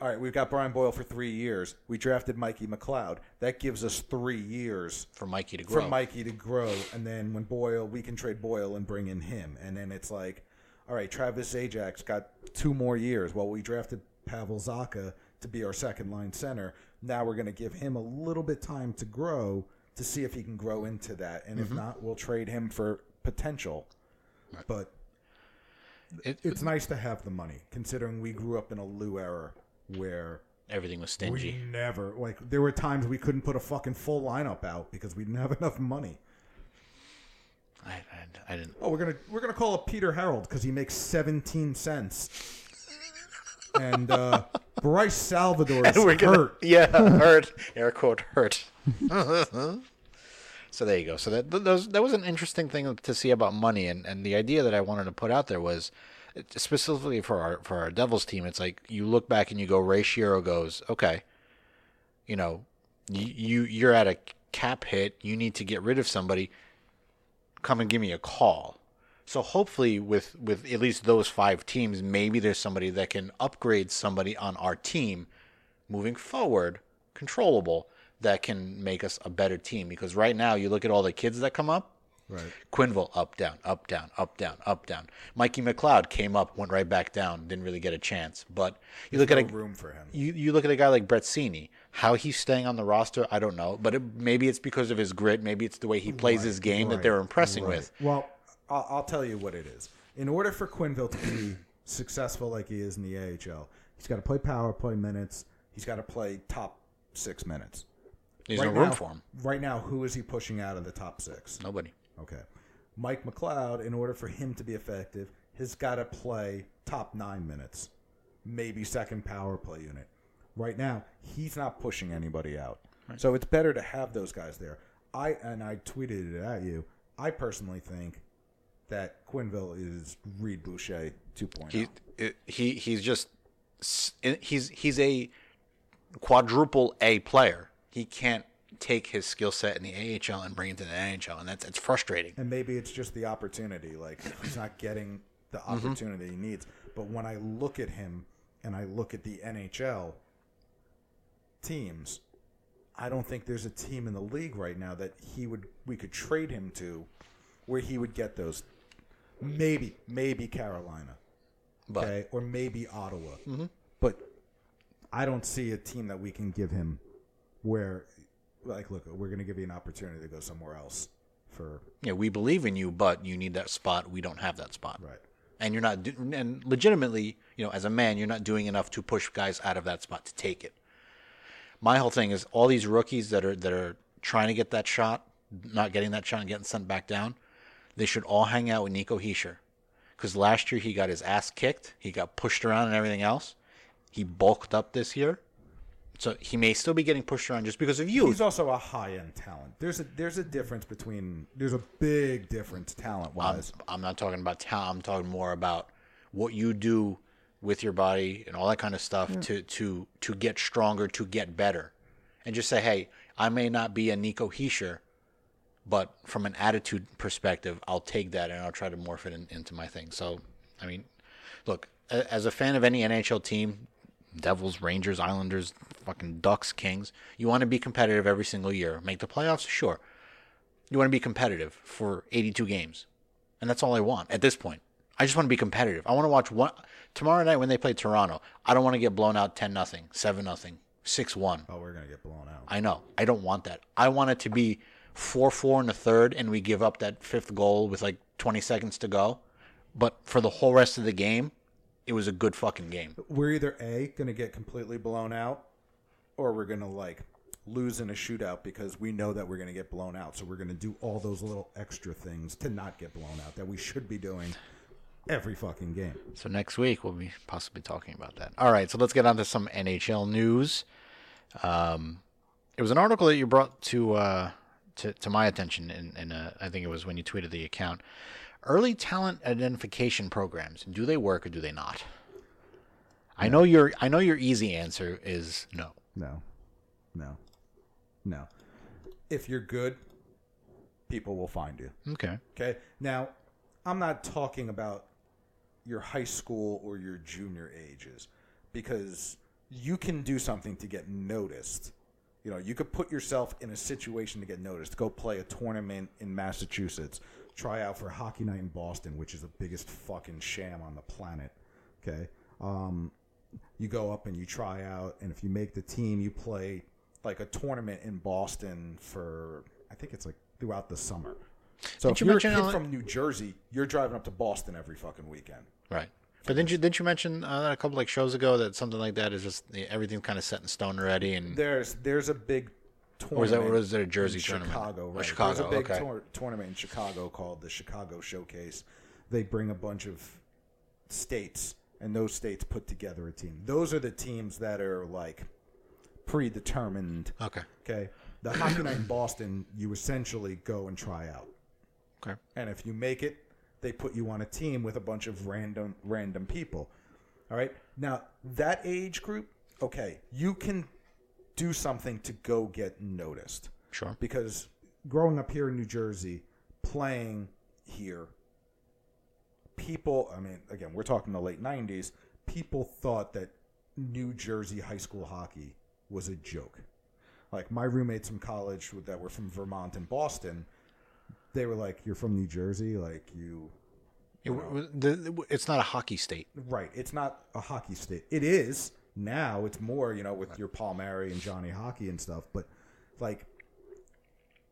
All right, we've got Brian Boyle for three years. We drafted Mikey McLeod. That gives us three years For Mikey to grow. for Mikey to grow, and then when Boyle, we can trade Boyle and bring in him, and then it's like, all right, Travis Zajac got two more years. Well, we drafted Pavel Zacha to be our second line center. Now we're going to give him a little bit time to grow to see if he can grow into that, and if mm-hmm. not, we'll trade him for potential. But It, it's nice to have the money, considering we grew up in a Lou era where everything was stingy. we never like there were times we couldn't put a fucking full lineup out because we didn't have enough money. I, I, I didn't. Oh, we're gonna we're gonna call up Peter Harrold because he makes seventeen cents, and uh, Bryce Salvador is gonna- hurt. Yeah, hurt. Air quote hurt. So there you go. So that those, that was an interesting thing to see about money, and, and the idea that I wanted to put out there was specifically for our for our Devils team. It's like you look back and you go, Ray Shero goes, okay, you know, you, you you're at a cap hit. You need to get rid of somebody. Come and give me a call. So hopefully, with with at least those five teams, maybe there's somebody that can upgrade somebody on our team moving forward, controllable, that can make us a better team. Because right now, you look at all the kids that come up. Right. Quenneville up down up down up down up down. Mikey McLeod came up, went right back down, didn't really get a chance. But you look no at a room for him. You you look at a guy like Brett Seney. How he's staying on the roster, I don't know. But it, maybe it's because of his grit. Maybe it's the way he plays his game that they're impressing Right. with. Well, I'll, I'll tell you what it is. In order for Quenneville to be successful like he is in the AHL, he's got to play power play minutes. He's got to play top six minutes. There's right no room now, for him. Right now, who is he pushing out of the top six? Nobody. Okay. Mike McLeod, in order for him to be effective, has got to play top nine minutes, maybe second power play unit. Right now, he's not pushing anybody out. So it's better to have those guys there. I and I tweeted it at you. I personally think that Quenneville is Reed Boucher oh. 2.0. He it- he he's just he's he's a quadruple A player. He can't take his skill set in the AHL and bring it to the NHL, and that's it's frustrating. and maybe it's just the opportunity. Like he's not getting the Mm-hmm. opportunity he needs. But when I look at him and I look at the NHL teams, I don't think there's a team in the league right now that he would we could trade him to where he would get those. Maybe, maybe Carolina, But okay, or maybe Ottawa. But I don't see a team that we can give him where, like, look, we're going to give you an opportunity to go somewhere else for yeah, we believe in you, but you need that spot. We don't have that spot. right. and you're not do- and legitimately you know as a man you're not doing enough to push guys out of that spot to take it my whole thing is all these rookies that are that are trying to get that shot not getting that shot and getting sent back down they should all hang out with Nico Hischier because last year he got his ass kicked he got pushed around and everything else he bulked up this year so he may still be getting pushed around just because of you He's also a high end talent. There's a there's a difference between there's a big difference talent I'm, wise. I'm not talking about talent. I'm talking more about what you do with your body and all that kind of stuff hmm. to to to get stronger, to get better, and just say, hey, I may not be a Nico Hischier, but from an attitude perspective, I'll take that and I'll try to morph it in, into my thing. So, I mean, look, as a fan of any NHL team, Devils, Rangers, Islanders, fucking Ducks, Kings, you want to be competitive every single year. Make the playoffs, sure. You want to be competitive for 82 games. And that's all I want at this point. I just want to be competitive. I want to watch one tomorrow night when they play Toronto. I don't want to get blown out 10 nothing, 7 nothing, 6-1. Oh, we're gonna get blown out. I know. I don't want that. I want it to be 4-4 in the third and we give up that fifth goal with like 20 seconds to go. But for the whole rest of the game, it was a good fucking game. We're either a gonna get completely blown out, or we're gonna like lose in a shootout because we know that we're gonna get blown out. So we're gonna do all those little extra things to not get blown out that we should be doing every fucking game. So next week we'll be possibly talking about that. All right, so let's get on to some NHL news. Um, it was an article that you brought to uh, to, to my attention, and in, in uh, I think it was when you tweeted the account. Early talent identification programs do they work or do they not? I know your I know your easy answer is no. No, no, no. If you're good, people will find you. Okay. Okay. Now, I'm not talking about your high school or your junior ages because you can do something to get noticed. You know, you could put yourself in a situation to get noticed. Go play a tournament in Massachusetts. Try out for Hockey Night in Boston, which is the biggest fucking sham on the planet. Okay. Um, you go up and you try out, and if you make the team, you play like a tournament in Boston for I think it's like throughout the summer. So Did if you you're a kid from New Jersey, you're driving up to Boston every fucking weekend. Right. But didn't you didn't you mention uh, a couple like shows ago that something like that is just everything's kind of set in stone already and There's there's a big tournament. Or is that- there a Jersey in tournament? Chicago, right? Chicago, There's a big okay. tour- tournament in Chicago called the Chicago Showcase. They bring a bunch of states, and those states put together a team. Those are the teams that are like predetermined. okay Okay, the hockey night in Boston, you essentially go and try out, okay and if you make it, they put you on a team with a bunch of random random people. All right. Now that age group, okay, you can do something to go get noticed sure because growing up here in New Jersey, playing here, people, I mean, again, we're talking the late 90s, people thought that New Jersey high school hockey was a joke. Like my roommates from college that were from Vermont and Boston, they were like, "You're from New Jersey, like you." It w- w- the- it's not a hockey state Right. It's not a hockey state. It is now. It's more, you know, with your Palmieri and Johnny Hockey and stuff. But like,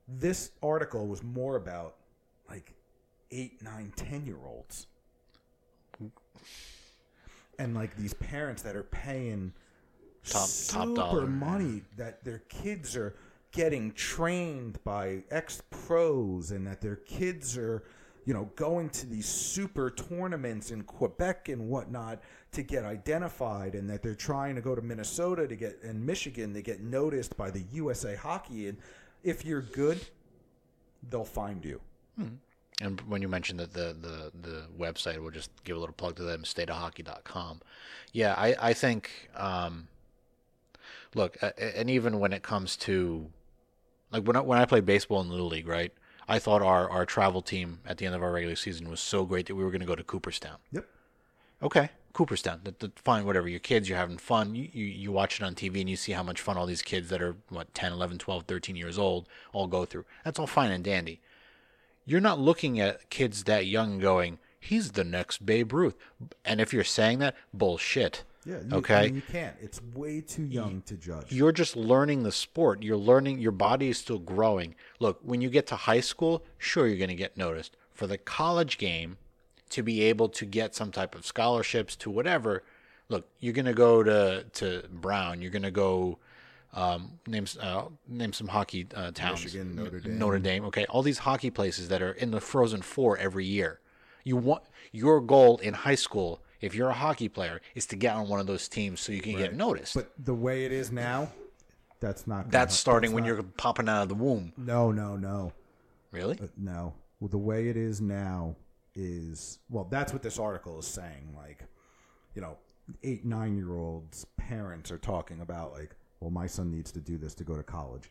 this article was more about like eight, nine, ten year olds, and like these parents that are paying Top- top super dollar. money that their kids are getting trained by ex pros and that their kids are you know going to these super tournaments in Quebec and whatnot to get identified and that they're trying to go to Minnesota to get and Michigan to get noticed by the USA hockey and if you're good they'll find you And when you mentioned that the, the, the website, we'll just give a little plug to them, stateofhockey.com. Yeah, I, I think, um, look, and even when it comes to, like when I, when I played baseball in Little League, right? I thought our, our travel team at the end of our regular season was so great that we were going to go to Cooperstown. yep Okay, Cooperstown. That, that, fine, whatever. Your kids, you're having fun. You, you, you watch it on TV and you see how much fun all these kids that are, what, 10, 11, 12, 13 years old all go through. That's all fine and dandy. You're not looking at kids that young going, he's the next Babe Ruth. And if you're saying that, bullshit. Yeah you, okay. I mean, you can't it's way too young to judge You're just learning the sport. You're learning, your body is still growing. Look, when you get to high school, sure, you're going to get noticed. For the college game, to be able to get some type of scholarships to whatever, look, you're going to go to, to Brown, you're going to go. Um, name uh, name some hockey uh, towns. Michigan, Notre Dame. Notre Dame. Okay, all these hockey places that are in the Frozen Four every year. You want your goal in high school, if you're a hockey player, is to get on one of those teams so you can get noticed. but the way it is now that's not That's starting when not- you're popping out of the womb. no no no Really? Uh, no. Well, the way it is now is well, that's what this article is saying. Like, you know, eight, nine year olds' parents are talking about like, well, my son needs to do this to go to college.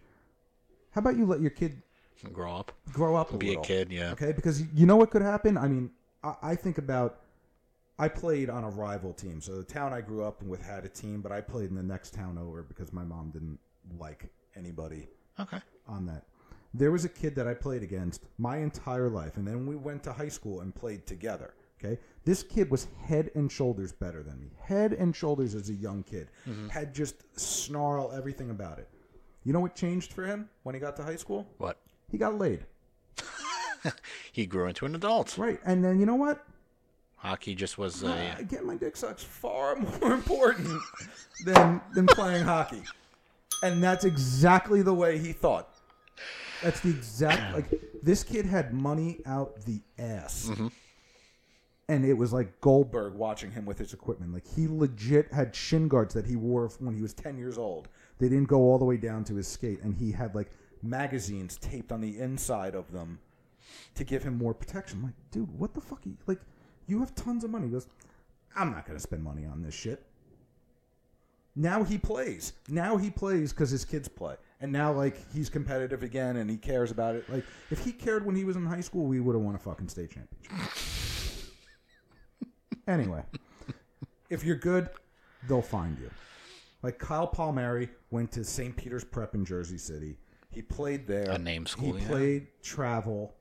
How about you let your kid Grow up. grow up a Be a kid, yeah. Okay, because you know what could happen. I mean, I, I think about. I played on a rival team, so the town I grew up with had a team, but I played in the next town over because my mom didn't like anybody Okay. on that. There was a kid that I played against my entire life, and then we went to high school and played together. Okay, this kid was head and shoulders better than me. Head and shoulders as a young kid, mm-hmm. had just snarl everything about it. You know what changed for him when he got to high school? What? He got laid. He grew into an adult. Right, and then you know what? Hockey just was Uh, a. getting my dick sucked far more important than than playing hockey, and that's exactly the way he thought. That's the exact like this kid had money out the ass, and it was like Goldberg watching him with his equipment. Like he legit had shin guards that he wore when he was ten years old. They didn't go all the way down to his skate, and he had like magazines taped on the inside of them to give him more protection. I'm like, dude, what the fuck? Are you, like, you have tons of money. He goes, I'm not going to spend money on this shit. Now he plays. Now he plays because his kids play. And now, like, he's competitive again and he cares about it. Like, if he cared when he was in high school, we would have won a fucking state championship. anyway, if you're good, they'll find you. Like, Kyle Palmieri went to St. Peter's Prep in Jersey City. He played there. A name school, He yeah. played travel.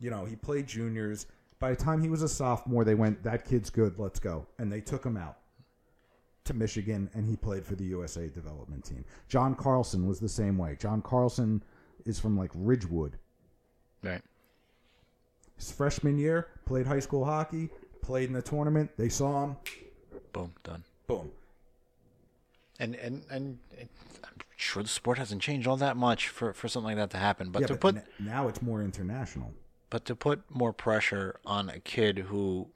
You know, he played juniors. By the time he was a sophomore, they went, that kid's good, let's go. And they took him out. to Michigan, and he played for the USA development team. John Carlson was the same way. John Carlson is from like Ridgewood. Right. His freshman year, played high school hockey, played in the tournament. They saw him, Boom. Done. boom. And and and I'm sure the sport hasn't changed all that much for, for something like that to happen. But yeah, to but put n- now it's more international. But to put more pressure on a kid who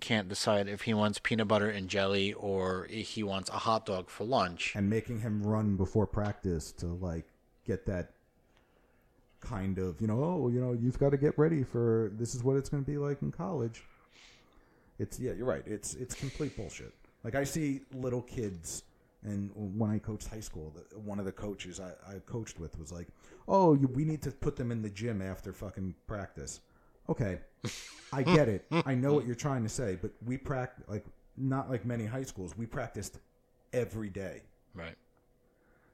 can't decide if he wants peanut butter and jelly or he wants a hot dog for lunch. and making him run before practice to like get that kind of you know oh you know you've got to get ready for this is what it's going to be like in college. It's yeah you're right. It's it's complete bullshit. Like i see little kids and when i coached high school the, one of the coaches I, I coached with was like oh you, we need to put them in the gym after fucking practice okay i get it i know what you're trying to say but we practice like not like many high schools we practiced every day Right.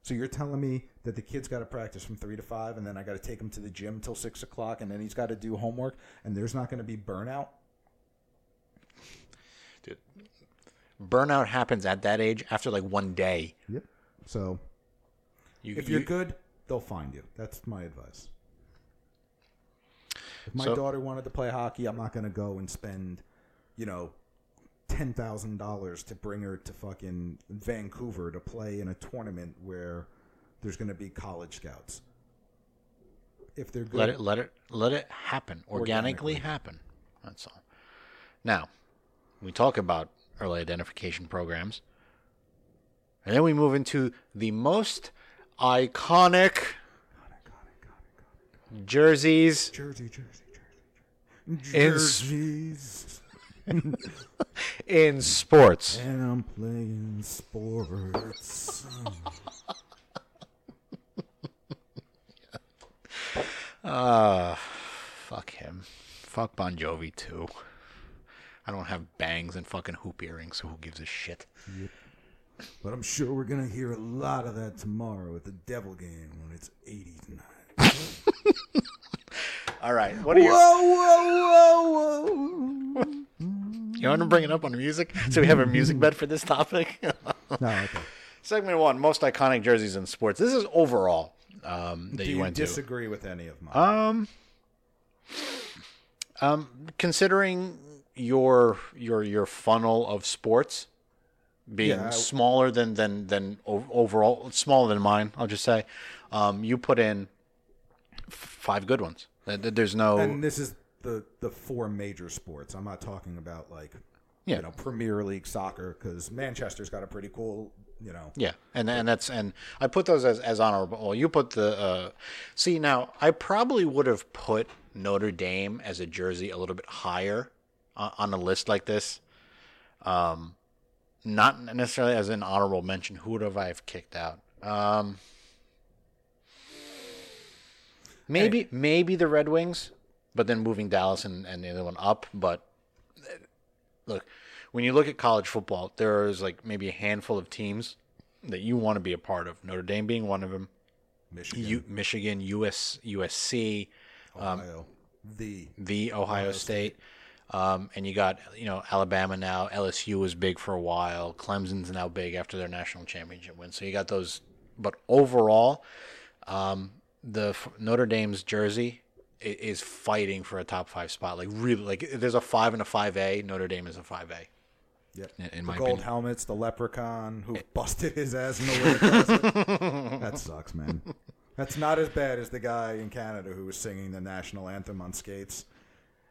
so you're telling me that the kid's got to practice from three to five, and then I got to take him to the gym till six o'clock, and then he's got to do homework, and there's not going to be burnout. Dude. Burnout happens at that age after like one day. Yep. So You, if you're you- good, they'll find you. That's my advice. If my So- daughter wanted to play hockey, I'm not going to go and spend, you know, ten thousand dollars to bring her to fucking Vancouver to play in a tournament where there's going to be college scouts. If they're good, let it let it let it happen organically, Organically. happen that's all now we talk about early identification programs and then we move into the most iconic jerseys Jersey, Jersey, Jersey, In Jersey. s- Jerseys. in sports And I'm playing sports. uh fuck him fuck bon jovi too i don't have bangs and fucking hoop earrings so who gives a shit but I'm sure we're gonna hear a lot of that tomorrow at the Devil game when it's 80 tonight. all right what are your whoa, whoa, whoa! You want to bring it up on music? So we have a music bed for this topic. no, okay. Segment one: most iconic jerseys in sports. This is overall um, that Do you, you went disagree with any of mine? Um, um, considering your your your funnel of sports being Yeah, I- smaller than than than overall, smaller than mine. I'll just say, um, you put in five good ones. There- there- There's no and this is the the four major sports. I'm not talking about like Yeah. you know Premier League soccer because Manchester's got a pretty cool you know Yeah, and and that's and I put those as as honorable. You put the uh, see now. I probably would have put Notre Dame as a jersey a little bit higher on a list like this. Um, not necessarily as an honorable mention. Who would have I have kicked out? Um, maybe maybe the Red Wings, but then moving Dallas and, and the other one up. But look, when you look at college football, there is like maybe a handful of teams that you want to be a part of. Notre Dame being one of them. Michigan, U- Michigan, US, USC, Ohio, the the Ohio, State, um, and you got you know Alabama now. LSU was big for a while. Clemson's now big after their national championship win. So you got those. But overall, um, the f- Notre Dame's jersey is fighting for a top five spot. Like really, like there's a five and a five A. Notre Dame is a five A. Yep. In- in the my gold opinion. helmets, the leprechaun who busted his ass in the winter. That sucks, man. That's not as bad as the guy in Canada who was singing the national anthem on skates.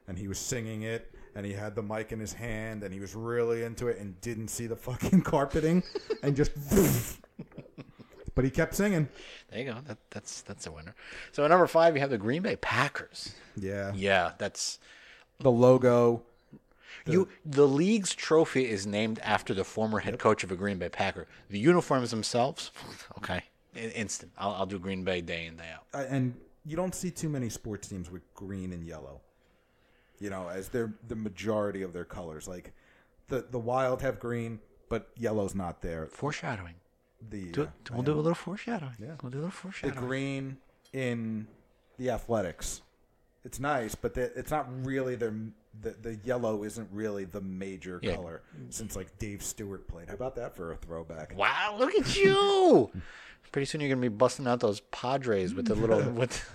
And he was singing it, and he had the mic in his hand, and he was really into it and didn't see the fucking carpeting, and just. but he kept singing. There you go. That, that's that's a winner. So at number five, you have the Green Bay Packers. Yeah. Yeah, that's The logo. you. The league's trophy is named after the former head coach of a Green Bay Packer. The uniforms themselves, okay, instant. I'll, I'll do Green Bay day in day out. and you don't see too many sports teams with green and yellow. You know, as they're the majority of their colors. Like the the Wild have green, but yellow's not there. Foreshadowing. The Do, uh, we'll do a little foreshadowing. Yeah. We'll do a little foreshadowing. the green in the Athletics It's nice, but the, it's not really their the the yellow isn't really the major Yeah. color since like Dave Stewart played. How about that for a throwback? Wow, look at you! Pretty soon you're gonna be busting out those Padres with the little with.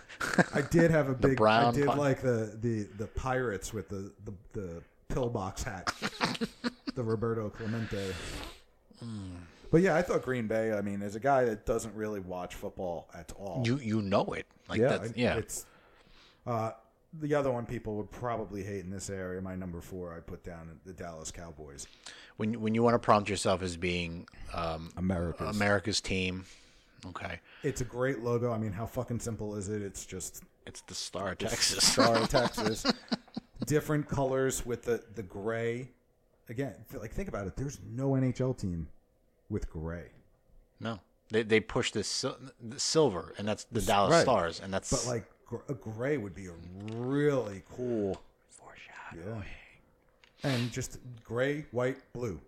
I did have a big. I did like the, the the pirates with the the, the pillbox hat, the Roberto Clemente. But yeah, I thought Green Bay. I mean, as a guy that doesn't really watch football at all, you you know it like yeah, that's yeah. It's uh, the other one people would probably hate in this area. My number four, I put down the Dallas Cowboys. when when you want to prompt yourself as being um, America's. America's team. Okay, It's a great logo. I mean, how fucking simple is it? It's just it's the Star of Texas. Star of Texas. Different colors with the the gray. Again, like think about it. There's no NHL team with gray. no, they they push this sil- the silver, and that's the Dallas right. Stars, and that's But like gr- a gray would be a really cool. Yeah. And just gray, white, blue.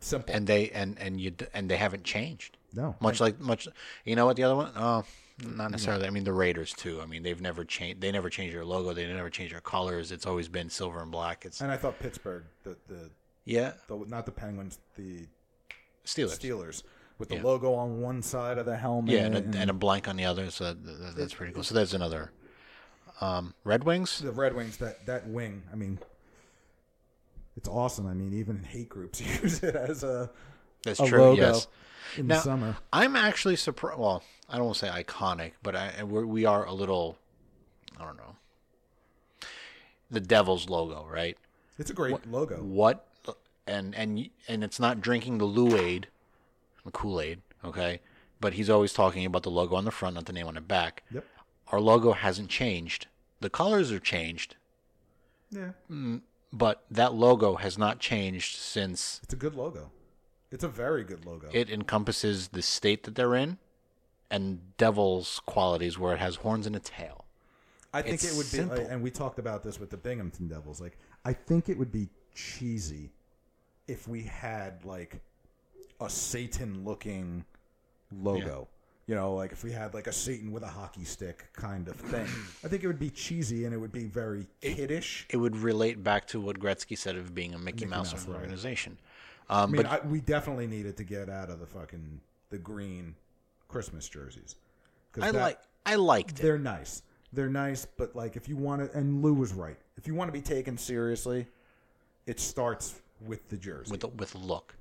Simple. and they and and you and they haven't changed. No. much like much. You know what the other one? Oh, not necessarily. I mean the Raiders too. I mean they've never changed. They never changed their logo. They never changed their colors. It's always been silver and black. It's and I thought Pittsburgh, the the, yeah, the not the Penguins, the Steelers. Steelers, with the Yeah. logo on one side of the helmet. Yeah, and a, and a blank on the other. So that, that- that's pretty cool. So that's another. Um, Red Wings. the Red Wings that that wing. I mean, it's awesome. I mean, even hate groups use it as a That's a true. logo Yes. In Now, the summer. I'm actually surprised. Well, I don't want to say iconic, but I we're, we are a little. I don't know. The Devils logo, right? It's a great logo. What? And and and it's not drinking the Lou-Aid, the Kool-Aid, okay? But he's always talking about the logo on the front, not the name on the back. Yep. Our logo hasn't changed. The colors are changed, Yeah, mm, but that logo has not changed since it's a good logo. It's a very good logo. it encompasses the state that they're in and devil's qualities where it has horns and a tail I think it's it would be, simple. and we talked about this with the Binghamton Devils. Like, I think it would be cheesy if we had like a Satan-looking logo. You know, like if we had like a Satan with a hockey stick kind of thing. I think it would be cheesy and it would be very kiddish. it would relate back to what gretzky said of being a mickey, Mickey mouse, Mouse, of organization I um, mean, but I, we definitely needed to get out of the fucking the green Christmas jerseys. i that- like i liked it They're nice. They're nice, but like if you want to, and Lou was right. If you want to be taken seriously, it starts with the jersey. with the, with look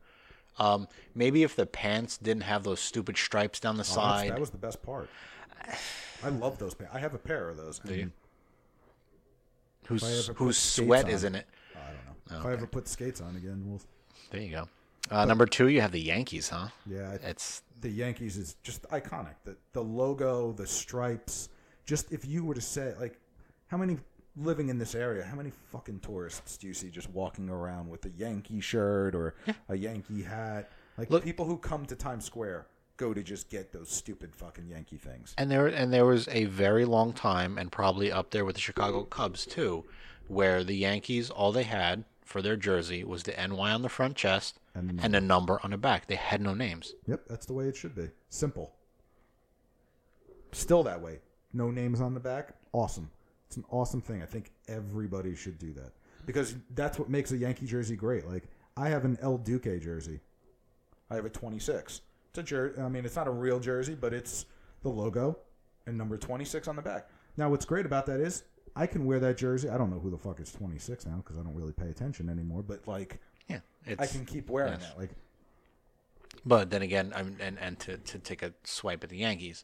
um, maybe if the pants didn't have those stupid stripes down the Oh, side that was the best part. I love those pants. I have a pair of those. you? whose if I ever put whose sweat is in it I don't know. If I ever put skates on again, we'll. There you go uh, number two you have the yankees huh Yeah, it's the Yankees is just iconic. The the logo, the stripes. Just if you were to say like, how many living in this area, how many fucking tourists do you see just walking around with a Yankee shirt or a Yankee hat? Like Look- people who come to Times Square go to just get those stupid fucking Yankee things. And there and there was a very long time, and probably up there with the Chicago Cubs too, where the Yankees all they had for their jersey was the NY on the front chest And and, the a number on the back. They had no names. Yep, that's the way it should be. Simple. Still that way. No names on the back. Awesome. It's an awesome thing. I think everybody should do that because that's what makes a Yankee jersey great. Like I have an El Duque jersey. I have a 26. It's a jer- I mean, it's not a real jersey, but it's the logo and number 26 on the back. Now, what's great about that is I can wear that jersey. I don't know who the fuck is 26 now because I don't really pay attention anymore. But like, Yeah, it's, I can keep wearing yes. that. Like, But then again, I'm, and and to, to take a swipe at the Yankees,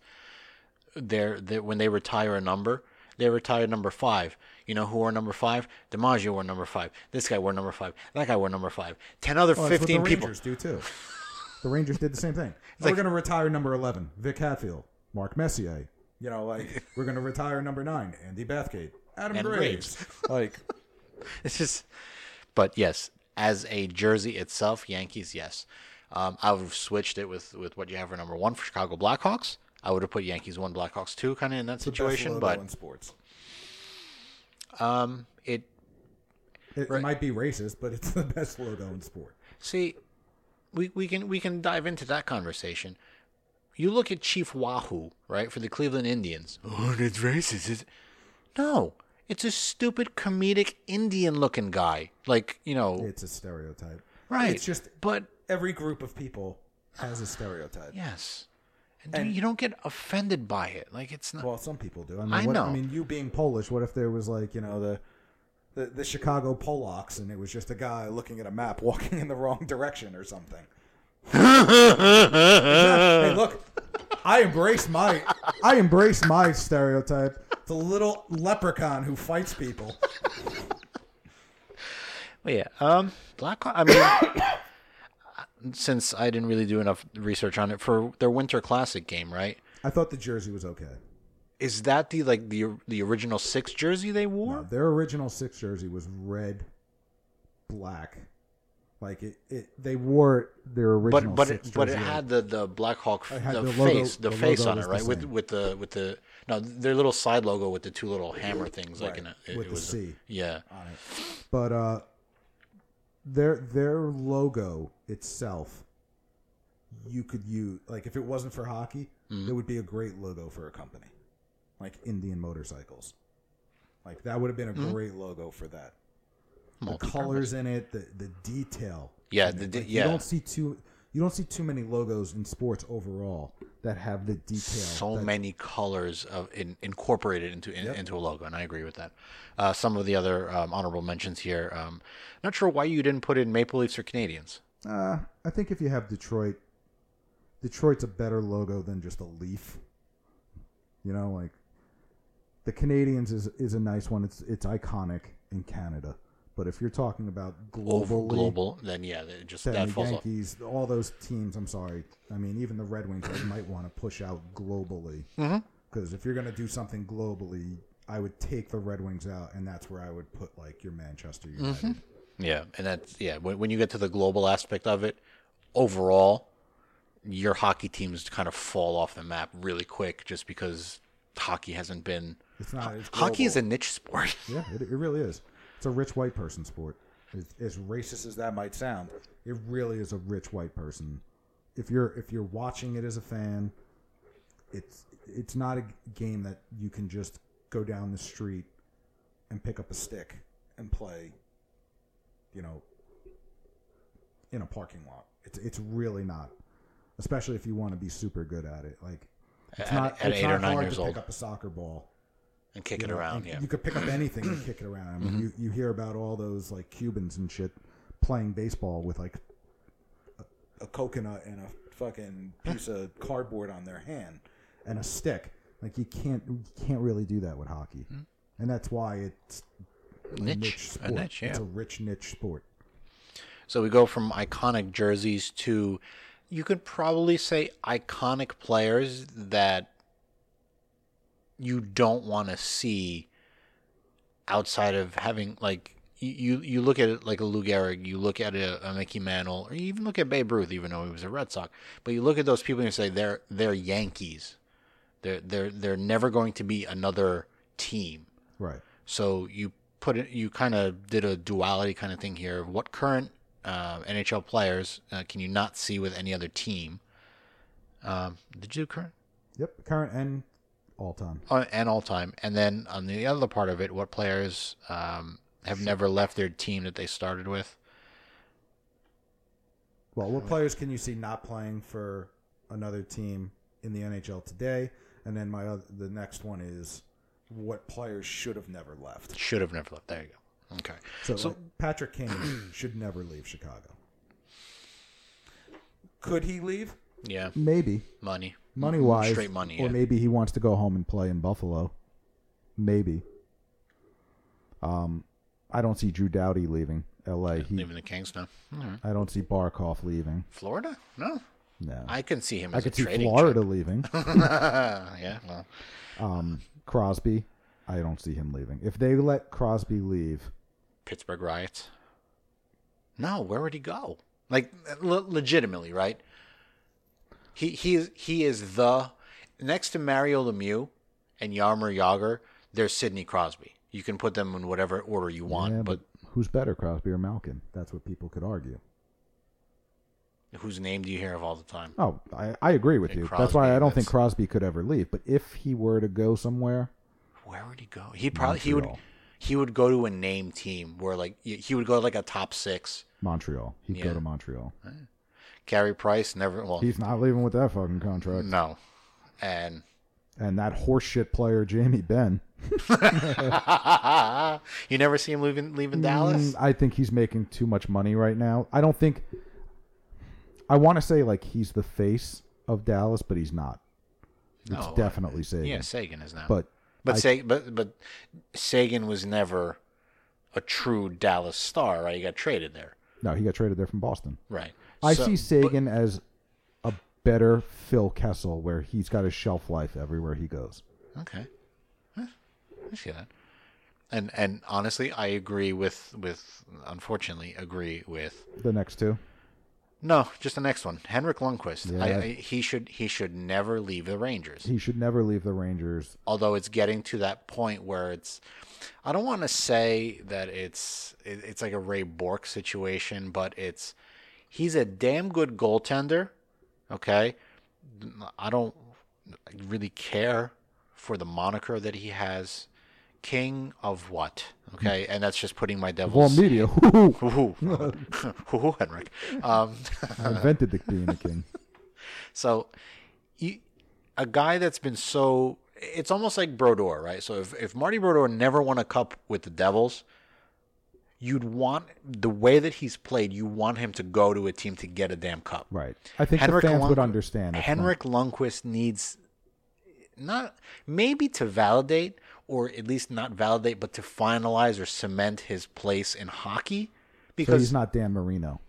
they're, they when they retire a number, they retire number five. You know who wore number five? DiMaggio wore number five. This guy wore number five. That guy wore number five. Ten other oh, Well, fifteen what the people. Rangers do too. The Rangers did the same thing. we're going to retire number eleven, Vic Hadfield, Mark Messier. You know, like we're going to retire number nine, Andy Bathgate, Adam And Graves. like, It's just, but yes, as a jersey itself, Yankees, yes. Um, I would have switched it with, with what you have for number one for Chicago Blackhawks. I would have put Yankees one, Blackhawks two, kind of in that the best situation. But in sports. um, it It, it might be racist, but it's the best logo in sport. see, we, we can we can dive into that conversation. You look at Chief Wahoo, right, for the Cleveland Indians. Oh, it's racist. It's, No, it's a stupid comedic Indian looking guy. Like you know, It's a stereotype. right? It's just but every group of people has a stereotype. yes, and, you don't get offended by it. Like it's not. Well, some people do. I mean, I what, know. I mean, you being Polish, what if there was like you know the, the the Chicago Polacks, and it was just a guy looking at a map, walking in the wrong direction or something? hey, look, I embrace my I embrace my stereotype. The little leprechaun who fights people. But yeah, um, Black. I mean, since I didn't really do enough research on it for their Winter Classic game, right? I thought the jersey was okay. Is that the like the the original six jersey they wore? No, their original six jersey was red, black. Like it, it they wore their original. but but it, but it had the the Black Hawk the, the logo- face the, the face on it right with with the with the no their little side logo with the two little hammer things like Right, in it, it, with it the was C. yeah. But uh their their logo itself you could use like if it wasn't for hockey, Mm-hmm. it would be a great logo for a company. Like Indian Motorcycles. Like that would have been a Mm-hmm. great logo for that. The colors in it, the the detail. Yeah, the de- Like, yeah. You don't see too you don't see too many logos in sports overall that have the detail. so that- many colors of in, incorporated into in, into a logo, and I agree with that. Uh, some of the other um, honorable mentions here. Um, not sure why you didn't put in Maple Leafs or Canadiens. Uh, I think if you have Detroit, Detroit's a better logo than just a leaf. You know, like the Canadiens is is a nice one. It's it's iconic in Canada. But if you're talking about globally, global, then yeah, just then that the falls off. Yankees, all those teams. I'm sorry. I mean, even the Red Wings, might want to push out globally. Mm-hmm. Because if you're going to do something globally, I would take the Red Wings out, and that's where I would put like your Manchester United. Mm-hmm. Yeah, and that's yeah. When, when you get to the global aspect of it, overall, your hockey teams kind of fall off the map really quick, just because hockey hasn't been. It's not. It's Hockey is a niche sport. Yeah, it, it really is. It's a rich white person sport. As, as racist as that might sound, it really is a rich white person. If you're if you're watching it as a fan, it's it's not a game that you can just go down the street and pick up a stick and play. You know, in a parking lot. It's it's really not. Especially if you want to be super good at it. Like it's At- not at it's eight or nine hard years to old. pick up a soccer ball and kick you it know, around. Yeah, Mm-hmm. You could pick up anything and kick it around. I mean, you, you hear about all those like Cubans and shit playing baseball with like a, a coconut and a fucking piece of cardboard on their hand and a stick. Like you can't you can't really do that with hockey, and that's why it's a Mm-hmm. Niche. niche A sport. niche, It's a rich niche sport. So we go from iconic jerseys to, you could probably say iconic players that you don't want to see outside of having like you you look at it like a Lou Gehrig, you look at a, a Mickey Mantle, or you even look at Babe Ruth, even though he was a Red Sox. But you look at those people and you say they're they're Yankees. They're they're they're never going to be another team. Right. So you put it, you kind of did a duality kind of thing here. What current uh, NHL players uh, can you not see with any other team? Um, did you do current Yep. Current and all time. uh, and all time? And then on the other part of it, what players um, have never left their team that they started with? Well, what players can you see not playing for another team in the NHL today? And then my other, the next one is what players should have never left. Should have never left. There you go. Okay. So, like, Patrick Kane should never leave Chicago. Could he leave? Yeah, Maybe money, money wise, straight money. or Yeah. maybe he wants to go home and play in Buffalo. Maybe. Um, I don't see Drew Doughty leaving L.A. He, Leaving the Kings now. Right. I don't see Barkov leaving. Florida? No, No, I can see him I could see Florida chip. leaving. yeah, well, Um, Crosby, I don't see him leaving. If they let Crosby leave, Pittsburgh riots. No, where would he go? Like le- legitimately, right? He he is he is the next to Mario Lemieux and Jaromir Jagr. There's Sidney Crosby. You can put them in whatever order you want, yeah, but but who's better, Crosby or Malkin? That's what people could argue. whose name do you hear of all the time? Oh, I, I agree with Yeah, you. that's why I don't think Crosby could ever leave. But if he were to go somewhere, where would he go? He probably he would Montreal. he would go to a name team where like he would go to like a top six. Montreal. He'd Yeah. go to Montreal. Carey Price never well He's not leaving with that fucking contract. no, and And that horseshit player, Jamie Benn. you never see him leaving leaving Dallas. Mm, I think he's making too much money right now. I don't think. I want to say like he's the face of Dallas, but he's not. It's Oh, definitely Seguin. Yeah, Seguin is now. But but I- but but Seguin was never a true Dallas star, right? He got traded there, no, he got traded there from Boston. right? I So- see Seguin as a better Phil Kessel, where he's got a shelf life everywhere he goes. Okay, Huh, I see that. And and honestly, I agree with with unfortunately agree with The next two, no, just the next one, Henrik Lundqvist. I, Yeah. I, he should he should never leave the Rangers. he should never leave the Rangers. although it's getting to that point where it's I don't want to say that it's it, it's like a Ray Bourque situation, but it's he's a damn good goaltender. Okay, I don't really care for the moniker that he has, King of what? Okay, and that's just putting my devil's. Well, media. Hoo-hoo, Henrik. Um, I invented the being a king. so, you, a guy that's been so. It's almost like Brodeur, right? So if, if Marty Brodeur never won a cup with the Devils, you'd want the way that he's played. You want him to go to a team to get a damn cup. Right. I think Henrik the fans Lund- would understand. Henrik Lundqvist needs not maybe to validate or at least not validate, but to finalize or cement his place in hockey. So Because he's not Dan Marino,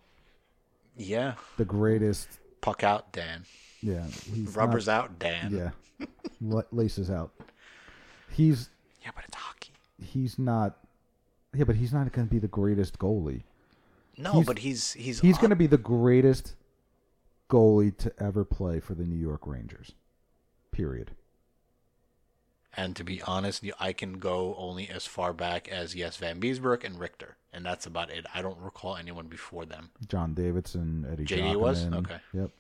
yeah, the greatest. puck out, Dan. Yeah, Rubbers not- out, Dan. Yeah, La- laces out. He's yeah, but it's hockey. he's not. Yeah, but he's not going to be the greatest goalie. No, He's- but he's he's He's on- going to be the greatest goalie to ever play for the New York Rangers. Period. And to be honest, I can go only as far back as yes, Vanbiesbrouck and Richter, and that's about it. I don't recall anyone before them. John Davidson, Eddie. JD was? Okay. Yep.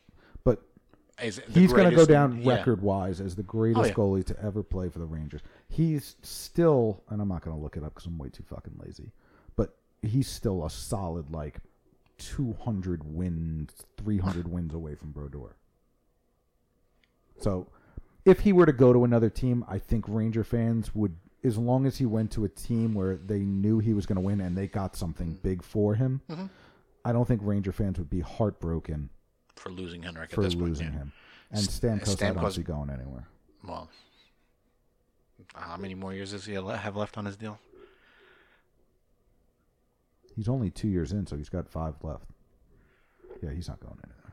But Is it the he's going to go down yeah. record wise as the greatest Oh, yeah. goalie to ever play for the Rangers. He's still, and I'm not going to look it up because I'm way too fucking lazy, but he's still a solid like 200 wins, 300 wins away from Brodeur. So, if he were to go to another team, I think Ranger fans would, as long as he went to a team where they knew he was going to win and they got something big for him, Mm-hmm. I don't think Ranger fans would be heartbroken for losing Henrik for at this losing point. yeah. him. And Stamkos, I don't see going anywhere. Well, how many more years does he have left on his deal? He's only two years in, so he's got five left. Yeah, he's not going anywhere.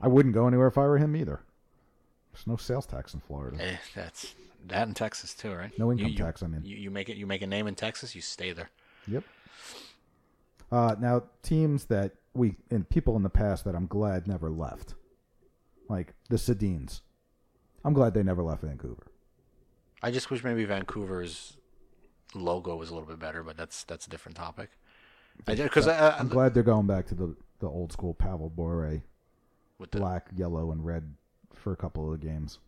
I wouldn't go anywhere if I were him either. There's no sales tax in Florida. Eh, that's that in Texas too, right? No income You- you- tax, I mean. you, you make it. You make a name in Texas. You stay there. Yep. Uh, now, teams that we and people in the past that I'm glad never left, like the Sedins. I'm glad they never left Vancouver. I just wish maybe Vancouver's logo was a little bit better, but that's that's a different topic. Because I, I'm glad they're going back to the, the old school Pavel Bure, with the black, yellow, and red for a couple of the games,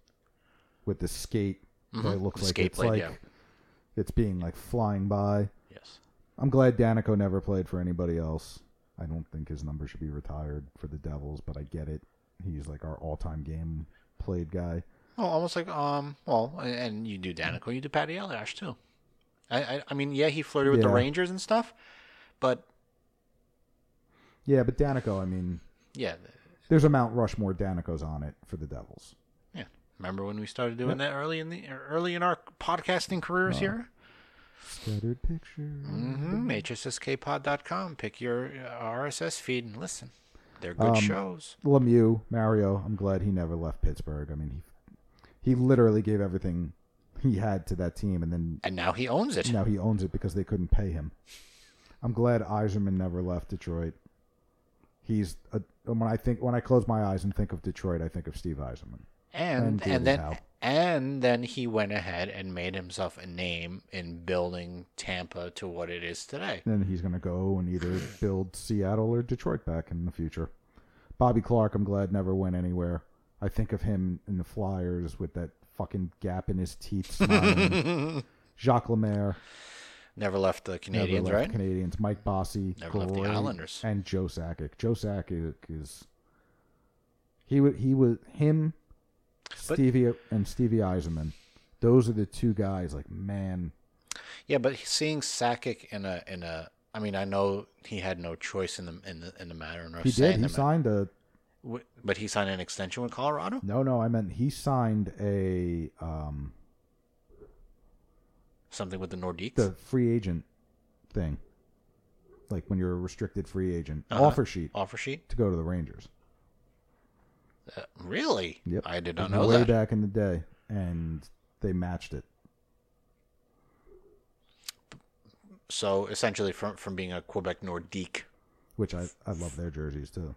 with the skate that mm-hmm. looks The like it's blade, like yeah. it's being like flying by. yes, I'm glad Daneyko never played for anybody else. I don't think his number should be retired for the Devils, but I get it. He's like our all-time game played guy. well, almost like um, well, and you do Daneyko, you do Patty Elias too. I, I, I mean, yeah, he flirted with the Rangers and stuff, but Yeah, but Daneyko, I mean, yeah, there's a Mount Rushmore Daneykos on it for the Devils. yeah. Remember when we started doing that early in the early in our podcasting careers here? Scattered pictures. Mm-hmm. HSSKpod.com. Pick your uh, RSS feed and listen. They're Um, good shows. Lemieux, Mario. I'm glad he never left Pittsburgh. I mean, he he literally gave everything he had to that team, and then And now he owns it. now he owns it because they couldn't pay him. I'm glad Yzerman never left Detroit. He's a, when I think when I close my eyes and think of Detroit, I think of Steve Yzerman. and and and then Howe. And then he went ahead and made himself a name in building Tampa to what it is today. Then he's going to go and either build Seattle or Detroit back in the future. Bobby Clarke, I'm glad never went anywhere. I think of him in the Flyers with that fucking gap in his teeth, smiling. Jacques Lemaire, Never left the never Canadiens, left right? Canadiens. Mike Bossy, Never left the Islanders. and Joe Sakic. Joe Sakic is he was he was him, Stevie and Stevie Yzerman. Those are the two guys. Like man, Yeah, but seeing Sakic in a in a, I mean, I know he had no choice in the in the in the matter. He did. He signed a. but he signed an extension with Colorado. no, no. I meant he signed a um Something with the Nordiques. the free agent thing, like when you're a restricted free agent Uh-huh. offer sheet offer sheet. to go to the Rangers. Uh, really? Yep, I did not know way that. back in the day, and they matched it. So essentially, from from being a Quebec Nordique, Which I I love their jerseys too.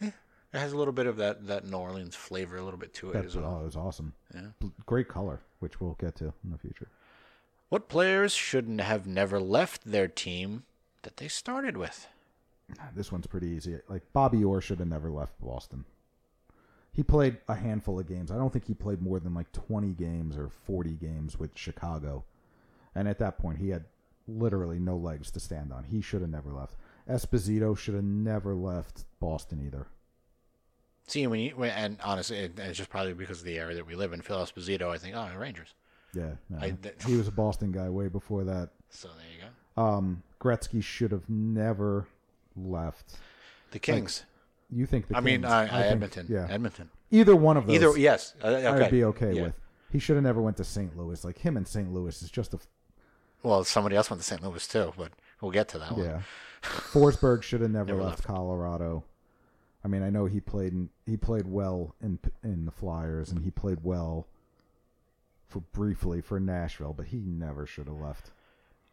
it has a little bit of that that New Orleans flavor, a little bit to it That as well. oh, it was awesome. Yeah. Great color, which we'll get to in the future. What players shouldn't have never left their team that they started with? This one's pretty easy. Like Bobby Orr should have never left Boston. He played a handful of games. I don't think he played more than like 20 games or 40 games with Chicago. And at that point, he had literally no legs to stand on. He should have never left. Esposito should have never left Boston either. See, when you and honestly, it, it's just probably because of the area that we live in. Phil Esposito, I think, oh, Rangers. Yeah, no. I- that- he was a Boston guy way before that. So there you go. Um, Gretzky should have never left. The Kings. You think the I mean, Kings. I, I, think- Edmonton. yeah, Edmonton. either one of those. Either yes. Uh, okay. I'd be okay Yeah. with. He should have never went to St. Louis. Like him and St. Louis is just a Well, somebody else went to St. Louis too, but we'll get to that one. yeah. Forsberg should have never, Never left, left. Colorado. I mean, I know he played in, he played well in in the Flyers and he played well for briefly for Nashville, but he never should have left.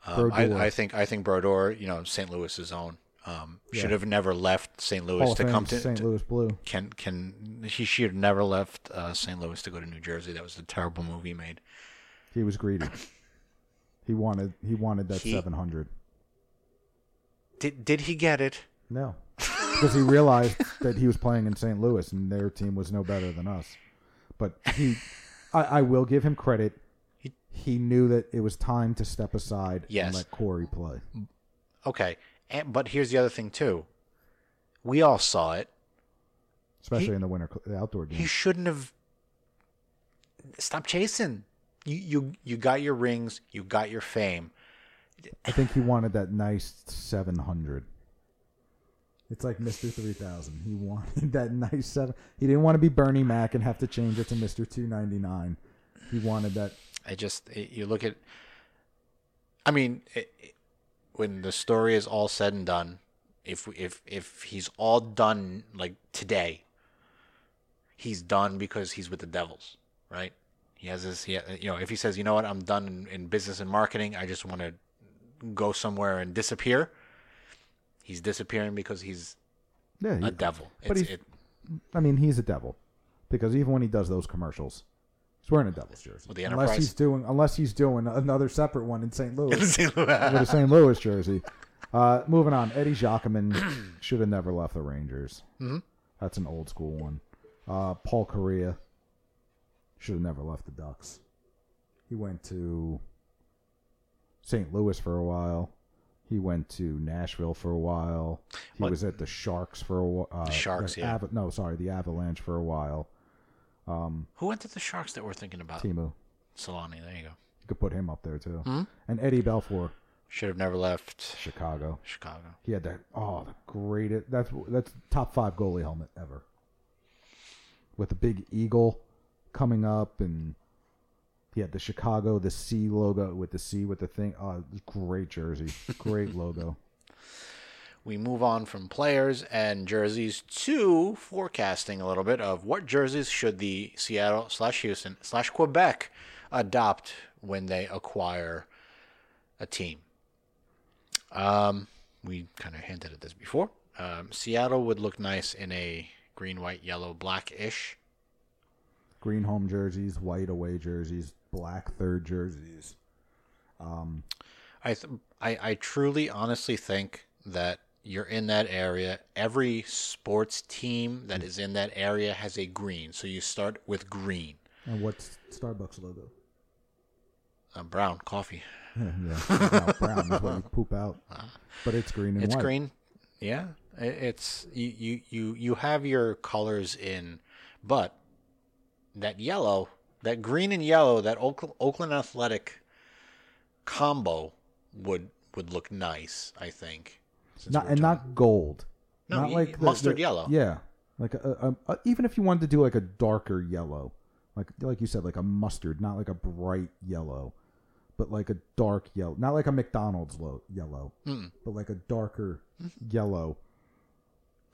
Um, I, I think I think Brodeur, you know, St. Louis's own, um, should Yeah. have never left St. Louis Hall to come to, St. Louis Blue. can can he should have never left uh, St. Louis to go to New Jersey. That was a terrible movie made. He was greedy. He wanted he wanted that seven hundred. Did did he get it? No, because he realized that he was playing in St. Louis and their team was no better than us. But he, I, I will give him credit. He- He knew that it was time to step aside Yes. and let Cory play. Okay, and, but here's the other thing too. We all saw it. especially He- in the winter the outdoor He games. shouldn't have. Stop chasing. You you you got your rings. You got your fame. I think he wanted that nice 700. It's like Mr. 3000. He wanted that nice seven. He didn't want to be Bernie Mac and have to change it to Mr. 299. He wanted that. I just you look at. I mean, it, it- when the story is all said and done, if if if he's all done like today, he's done because he's with the Devils, right? He has this. He, you know, if he says, you know what, I'm done in, in business and marketing. I just want to go somewhere and disappear. He's disappearing because he's Yeah, he- a devil. but It's, he's- it, I mean, he's a devil because even when he does those commercials, he's wearing a Devil's jersey. With the unless he's doing, unless he's doing another separate one in St. Louis with Louis. with a St. Louis jersey. Uh, moving on, Eddie Giacomin should have never left the Rangers. Mm-hmm. That's an old school one. Uh, Paul Kariya should have never left the Ducks. He went to St. Louis for a while. He went to Nashville for a while. He What- was at the Sharks for a while. Uh, Sharks, the yeah. Ava- no, sorry, the Avalanche for a while. Who went to the Sharks that we're thinking about? Teemu. Selanne. There you go. You could put him up there too. Hmm? And Eddie Belfour, Should have never left Chicago. Chicago. He had that. Oh, the greatest. That's that's top five goalie helmet ever. With the big eagle coming up, and he had the Chicago, the C logo with the C with the thing. Oh, great jersey, great logo. We move on from players and jerseys to forecasting a little bit of what jerseys should the Seattle slash Houston slash Quebec adopt when they acquire a team. Um, we kind of hinted at this before. Um, Seattle would look nice in a green, white, yellow, black ish. Green home jerseys, white away jerseys, black third jerseys. I, th- I I truly honestly think that you're in that area. Every sports team that is in that area has a green, so you start with green. And what's Starbucks logo? Uh, brown coffee. yeah, no, brown is what you poop out. But it's green and It's white. green. Yeah, it's you, you you you have your colors in, but that yellow, that green and yellow, that Oakland, Oakland Athletic combo would would look nice. I think. Not and not gold. No, not y- like the- mustard the- yellow. Yeah, like a, a, a, even if you wanted to do like a darker yellow, like like you said, like a mustard, not like a bright yellow, but like a dark yellow, not like a McDonald's lo- yellow, but like a darker Mm-hmm. yellow.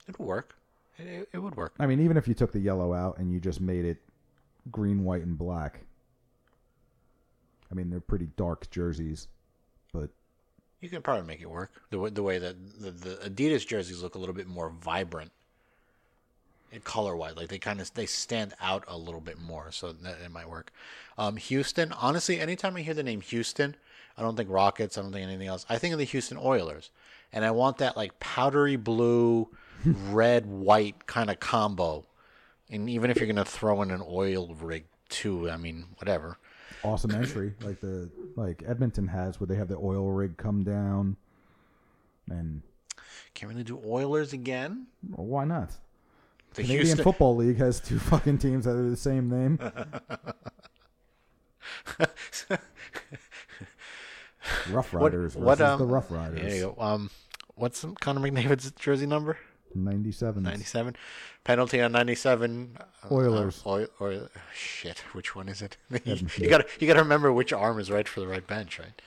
it would work. It, it would work. I mean, even if you took the yellow out and you just made it green, white, and black. I mean, they're pretty dark jerseys, but You can probably make it work. The way, the way that the, the Adidas jerseys look a little bit more vibrant, color wise, like they kind of they stand out a little bit more, so that it might work. Um, Houston, honestly, anytime I hear the name Houston, I don't think Rockets. I don't think anything else. I think of the Houston Oilers, and I want that like powdery blue, red, white kind of combo. And even if you're gonna throw in an oil rig too, I mean, whatever. Awesome entry like the like Edmonton has, where they have the oil rig come down, and Can't really do Oilers again. well, why not? The Canadian Houston, Football League has two fucking teams that are the same name. Rough Riders what, versus um, the Rough Riders. you go. Um, what's Connor McDavid's jersey number? 97. 97. Penalty on 97. uh, Oilers. Uh, oil, oil, shit, which one is it? you got to you got to remember which arm is right for the right bench, right?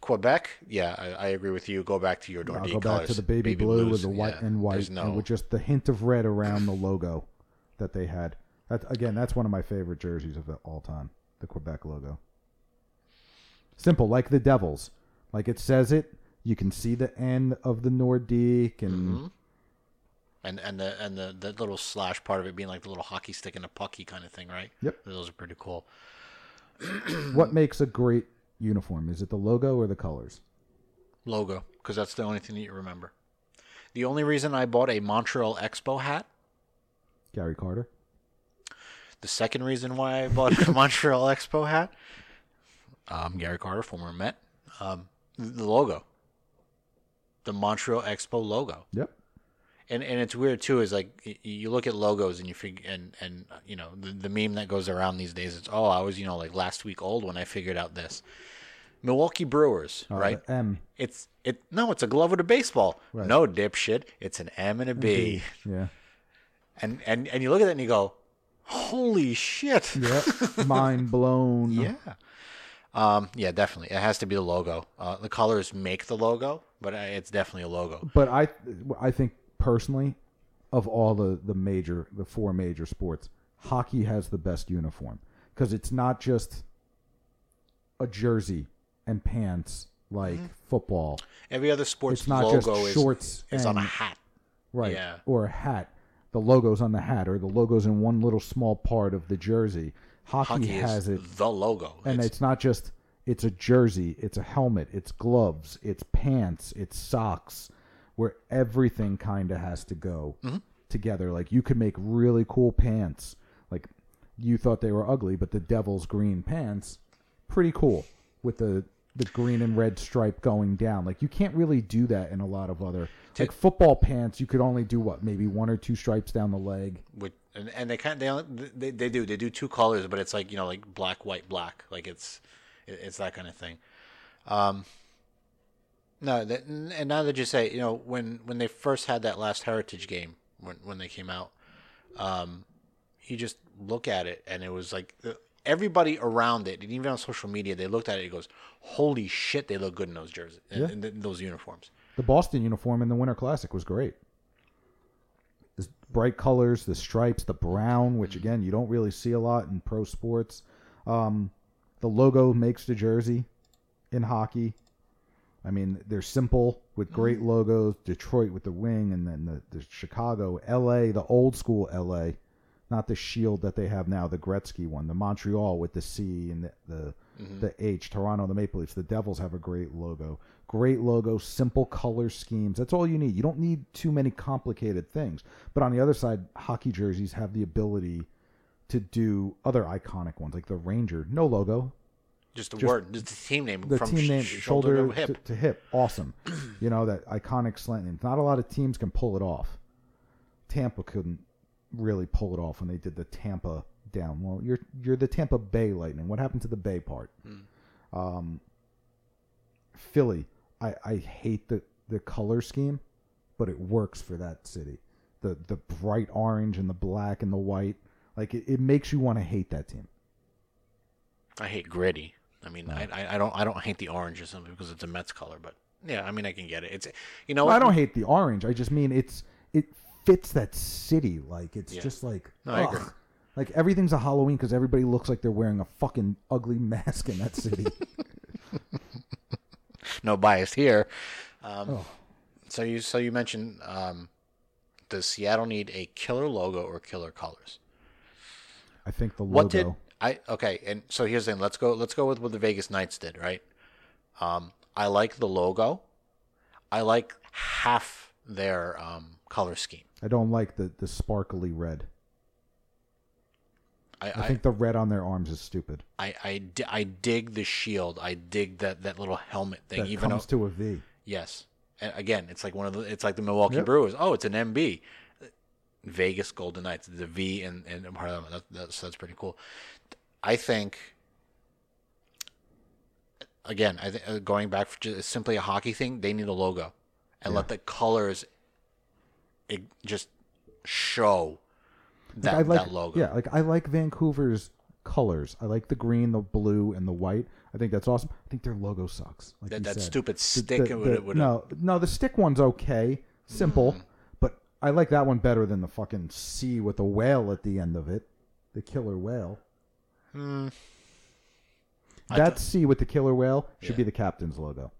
Quebec, yeah, I, I agree with you. Go back to your I'll Nordique go back colors. to the baby, blue blues, with the white yeah, and white, no, and with just the hint of red around the logo that they had. That again, that's one of my favorite jerseys of all time. The Quebec logo. Simple, like the Devils. Like it says it. You can see the end of the Nordique, and Mm-hmm. And and the and the, the little slash part of it being like the little hockey stick and a pucky kind of thing, right? Yep. Those are pretty cool. what makes a great uniform? Is it the logo or the colors? Logo, because that's the only thing that you remember. The only reason I bought a Montreal Expo hat Gary Carter. The second reason why I bought a Montreal Expo hat, um, Gary Carter, former Met, um, the logo, the Montreal Expo logo, Yep. And and it's weird too. Is like you look at logos and you figure and and you know the the meme that goes around these days. It's oh I was you know like last week old when I figured out this. Milwaukee Brewers, Uh, right? M. It's it no, it's a glove with a baseball. Right. No dipshit, it's an M and a B. Yeah. And and and you look at that and you go, holy shit. Mind blown. Yeah. Um, yeah, definitely. It has to be the logo. Uh, the colors make the logo, but uh, it's definitely a logo. But I, I think personally, of all the the major, the four major sports, hockey has the best uniform because it's not just a jersey and pants like Mm-hmm. football, Every other sports It's not just logo is, shorts is on a hat. right? Yeah. Or a hat. The logo's on the hat, or the logo's in one little small part of the jersey. Hockey, Hockey has is it the logo. and It's- it's not just it's a jersey it's a helmet it's gloves it's pants it's socks where everything kind of has to go together. Like you could make really cool pants. Like you thought they were ugly but the devil's green pants pretty cool with the the green and red stripe going down. Like you can't really do that in a lot of other like football pants you could only do what maybe one or two stripes down the leg. Which, and, and they kind they, they they do they do two colors, but it's like you know like black, white, black. Like it's it's that kind of thing. Um, no, that, and now that you say, you know, when when they first had that last Heritage game when when they came out, um, you just look at it and it was like everybody around it, and even on social media, they looked at it. and it goes, "Holy shit, they look good in those jerseys, Yeah. in, in those uniforms." The Boston uniform in the Winter Classic was great. The bright colors, the stripes, the brown, which again you don't really see a lot in pro sports. Um, the logo makes the jersey in hockey. I mean, they're simple with mm-hmm. great logos. Detroit with the wing, and then the, the Chicago, L.A., the old school L.A., not the shield that they have now, the Gretzky one. The Montreal with the C and the the, mm-hmm. the H. Toronto, the Maple Leafs. The Devils have a great logo. Great logo, simple color schemes. That's all you need. You don't need too many complicated things. But on the other side, hockey jerseys have the ability to do other iconic ones like the Ranger, no logo, Just the word, just the team name the from team sh- name shoulder, shoulder to hip. to, to hip, awesome. you know that iconic slant. name. Not a lot of teams can pull it off. Tampa couldn't really pull it off when they did the Tampa down. Well, you're you're the Tampa Bay Lightning. What happened to the Bay part? Um, Philly, I, I hate the, the color scheme, but it works for that city. The the bright orange and the black and the white, like it, it makes you want to hate that team. I hate gritty. I mean, I, I I don't I don't hate the orange or something because it's a Mets color, but yeah, I mean I can get it. It's you know Well, I don't hate the orange. I just mean it's it fits that city. Like it's Yeah. just like No, I agree. like everything's a Halloween because everybody looks like they're wearing a fucking ugly mask in that city. no bias here. Um, Oh. So you so you mentioned um, does Seattle need a killer logo or killer colors? I think the logo. What did I? Okay, and so here's the thing. Let's go. Let's go with what the Vegas Knights did. Right. Um, I like the logo. I like half their um, color scheme. I don't like the the sparkly red. I, I I, think the red on their arms is stupid. I, I, I dig the shield. I dig that, that little helmet thing. That even comes though, to a V. yes, and again, it's like one of the. It's like the Milwaukee Yep. Brewers. Oh, it's an MB. Vegas Golden Knights. The V and and part of them. That, that's that's pretty cool. I think. Again, I think uh, going back for just simply a hockey thing, they need a logo, and let the colors, it just show that, I like that logo. Yeah, like I like Vancouver's colors. I like the green, the blue, and the white. I think that's awesome. I think their logo sucks. Like That- that said. stupid stick the- the- it. no, no, the stick one's okay, simple, Mm. but I like that one better than the fucking C with the whale at the end of it, the killer whale. Hmm. That C with the killer whale should Yeah. be the captain's logo,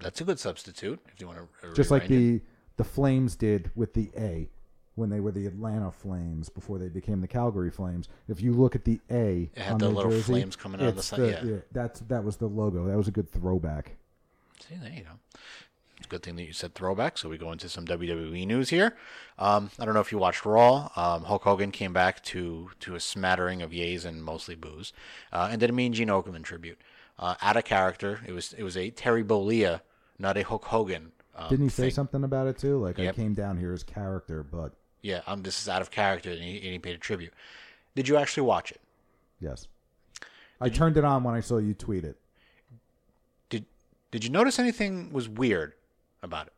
That's a good substitute if you want to. just like the the Flames did with the A when they were the Atlanta Flames before they became the Calgary Flames. If you look at the A, It had on the their little jersey, flames coming out of the it's side, yeah. that's that was the logo. That was a good throwback. See, there you go. Good thing that you said throwback. So we go into some WWE news here. Um, I don't know if you watched Raw. Um, Hulk Hogan came back to to a smattering of yays and mostly boos, uh, and did a Mean Gene Okerlund tribute. Uh, out of character. It was it was a Terry Bollea, not a Hulk Hogan. Um, Didn't he say thing. something about it too? Like Yep. I came down here as character, but Yeah, um, this is out of character, and he, and he paid a tribute. Did you actually watch it? yes, I turned it on when I saw you tweet it. Did Did you notice anything was weird about it?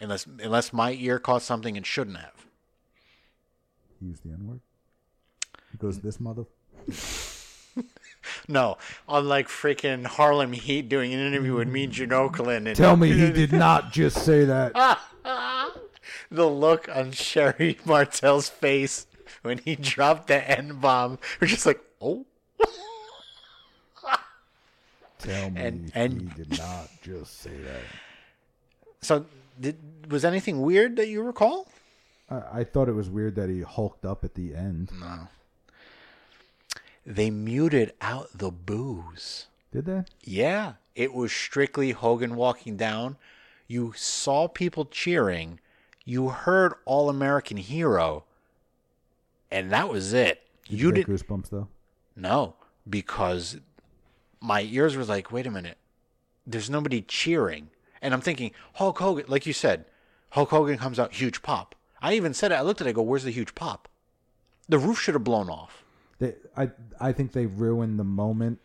Unless unless my ear caught something it shouldn't have. Use the N word. Because "This mother." No, unlike freaking Harlem Heat doing an interview with me, Gene Okerlund, and Tell me he did not just say that. the look on Sherri Martel's face when he dropped the N bomb, we're just like, oh, Tell me And- and- he did not just say that. So did was anything weird that you recall? I, I thought it was weird that he hulked up at the end. No. They muted out the boos. Did they? Yeah, it was strictly Hogan walking down. You saw people cheering. You heard All American Hero. And that was it. Did you get did goosebumps though. no, because my ears were like, wait a minute. There's nobody cheering. And I'm thinking, Hulk Hogan, like you said, Hulk Hogan comes out, huge pop. I even said it. I looked at it, I go, where's the huge pop? The roof should have blown off. They, I, I think they ruined the moment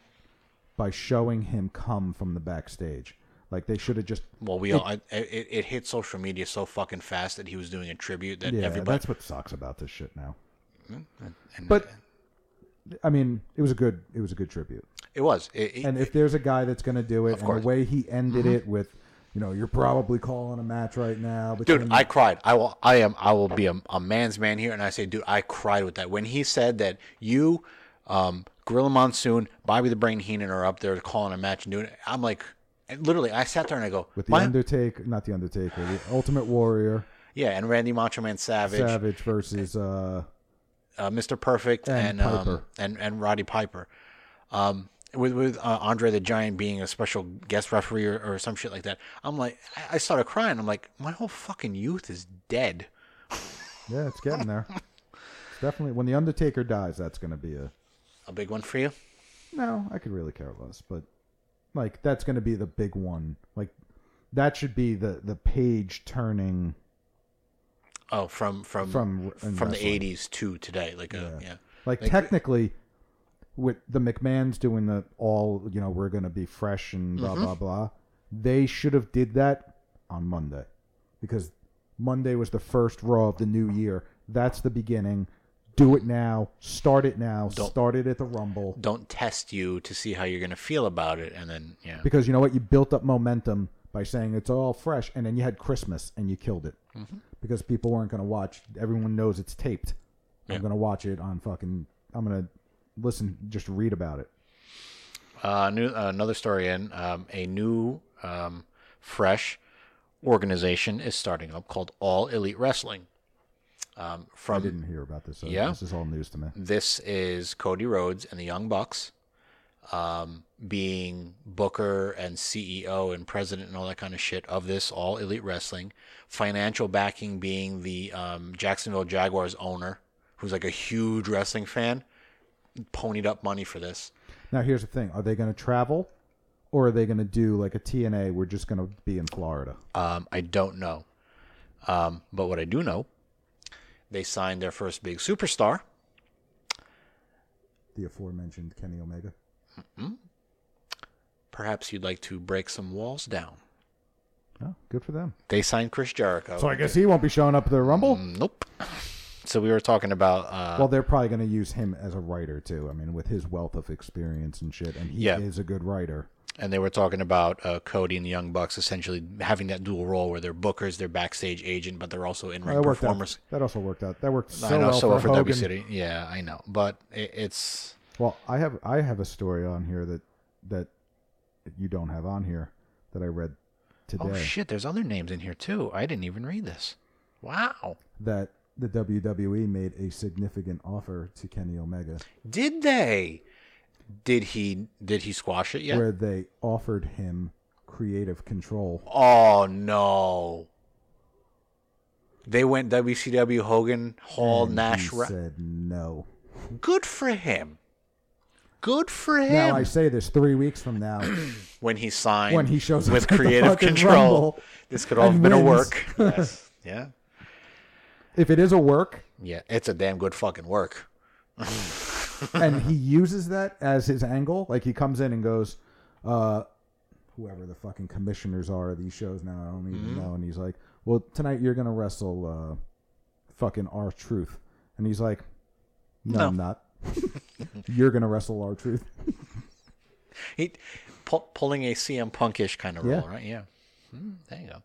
by showing him come from the backstage. Like they should have just. Well, we all, I, it, it hit social media so fucking fast that he was doing a tribute that Yeah, everybody. that's what sucks about this shit now. and- But I mean, it was a good. It was a good tribute. It was. It, it- And if there's a guy that's going to do it, and course. Mm-hmm. the way he ended it with, you know, you're probably calling a match right now. Between, dude, I cried. I will. I am. I will be a, a man's man here, and I say, dude, I cried with that when he said that you, um, Gorilla Monsoon, Bobby the Brain Heenan are up there calling a match and doing it. I'm like, and literally, I sat there and I go, with the Undertaker, not the Undertaker, the Ultimate Warrior, yeah, and Randy Macho Man Savage, Savage versus uh, uh, Mr. Perfect, And and um, and and Roddy Piper, um, with with uh, Andre the Giant being a special guest referee or, or some shit like that. I'm like, I, I started crying. I'm like, my whole fucking youth is dead. yeah, it's getting there. It's definitely when the Undertaker dies, that's going to be a A big one for you? no. I could really care less, but like that's going to be the big one. Like that should be the the page turning. Oh, from from From- from the '80s to today, like a yeah. Like, Like- technically, with the McMahon's doing the all, you know, we're going to be fresh and blah Mm-hmm. blah blah. They should have did that on Monday, because Monday was the first Raw of the new year. That's the beginning. Do it now. Start it now. Don't- Start it at the Rumble. Don't test you to see how you're gonna feel about it, and then yeah. Because you know what? You built up momentum by saying it's all fresh, and then you had Christmas and you killed it. Mm-hmm. Because people weren't going to watch. Everyone knows it's taped. Yeah. I'm going to watch it on fucking. I'm going to listen, just read about it. Uh, new uh, another story in um, a new um, fresh organization is starting up called All Elite Wrestling. Um, I from didn't hear about this. So Yeah? This is all news to me. this is Cody Rhodes and the Young Bucks um, being Booker and CEO and president and all that kind of shit of this All Elite Wrestling. Financial backing being the um, Jacksonville Jaguars owner, who's like a huge wrestling fan, ponied up money for this. Now, here's the thing: Are they going to travel, or are they going to do like a TNA? We're just going to be in Florida. Um, I don't know. Um, but what I do know, they signed their first big superstar. The aforementioned Kenny Omega. Perhaps you'd like to break some walls down. Oh, good for them. They signed Chris Jericho. So I guess he won't be showing up at the Rumble. Nope. So we were talking about uh, Well, they're probably going to use him as a writer too. I mean, with his wealth of experience and shit, and he Yeah. is a good writer. and they were talking about uh, Cody and the Young Bucks essentially having that dual role where they're bookers, they're backstage agent, but they're also in ring that performers. out. That also worked out. That worked so know well so well for. W City. Yeah, I know, but it, it's Well, I have I have a story on here that that you don't have on here that I read today. oh shit. There's other names in here too. I didn't even read this. Wow. That the WWE made a significant offer to Kenny Omega, Did they? Did he? Did he squash it yet? where they offered him creative control. Oh no. They went WCW Hogan Hall and Nash. he Ra- said no. Good for him. Good for him. Now I say this three weeks from now. when he signed When he shows with at creative control. This could all have been a work. Yes. Yeah. If it is a work, Yeah. It's a damn good fucking work. and he uses that as his angle. Like he comes in and goes, uh, whoever the fucking commissioners are of these shows now, I don't even Mm-hmm. know. And he's like, well, tonight you're gonna wrestle uh, fucking R-Truth, and he's like, no, No. I'm not. you're gonna wrestle R-Truth. He pu- pulling a CM Punkish kind of Yeah. role, right? Yeah. Hmm, there you go.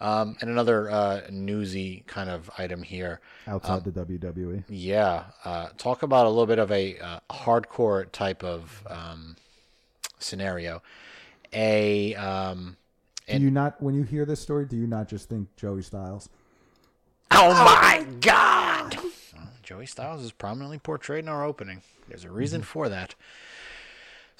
Um, and another uh, newsy kind of item here. outside the E. WWE. Yeah, uh, talk about a little bit of a uh, hardcore type of um, scenario. A um, Do you not, when you hear this story, do you not just think Joey Styles? oh my god! Joey Styles is prominently portrayed in our opening. There's a reason for that.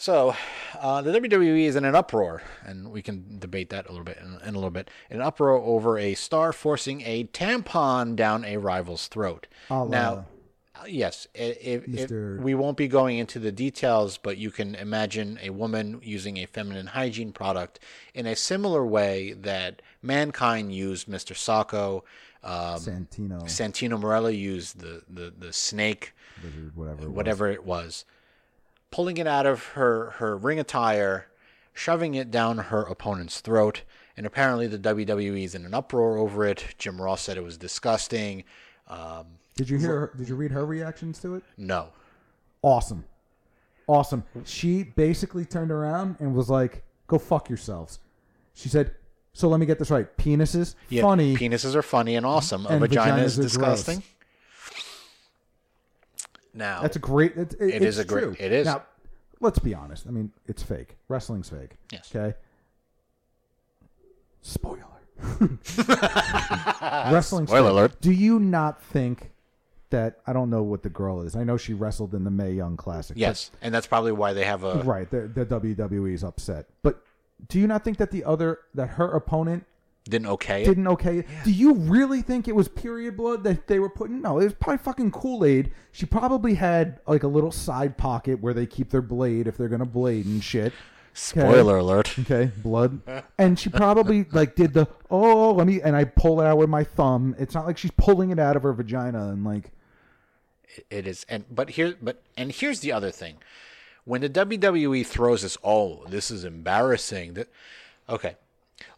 So, uh, the WWE is in an uproar, and we can debate that a little bit in, in a little bit. An uproar over a star forcing a tampon down a rival's throat. Now, uh, yes, i- if, if we won't be going into the details, but you can imagine a woman using a feminine hygiene product in a similar way that mankind used Mr. Socko. Um, Santino, Santino Marella used the, the, the snake Lizard, whatever. it was. whatever it was, pulling it out of her, her ring attire, shoving it down her opponent's throat. And apparently, the WWE is in an uproar over it. Jim Ross said it was disgusting. Um, Did you hear? Her, did you read her reactions to it? no. Awesome, awesome. She basically turned around and was like, "Go fuck yourselves." She said, "So let me get this right: penises, Yeah, funny, Penises are funny and awesome. A And vagina vaginas is disgusting. Now, That's a great. It, it, It is it's a great- it is. Now, let's be honest. I mean, it's fake. Wrestling's fake. Yes. Okay. Spoiler. Wrestling. Spoiler fake. alert. Do you not think that I don't know what the girl is? I know she wrestled in the Mae Young Classic. but- yes, and that's probably why they have a. right. The, the WWE is upset. But do you not think that the other that her opponent didn't okay it. didn't okay. it. Do you really think it was period blood that they were putting? No, it was probably fucking Kool Aid. She probably had like a little side pocket where they keep their blade if they're gonna blade and shit. Spoiler alert. Okay, blood. And she probably like did the oh let me and I pull it out with my thumb. It's not like she's pulling it out of her vagina and like It is, and but here, but and here's the other thing: when the WWE throws us, oh, this is embarrassing. That okay,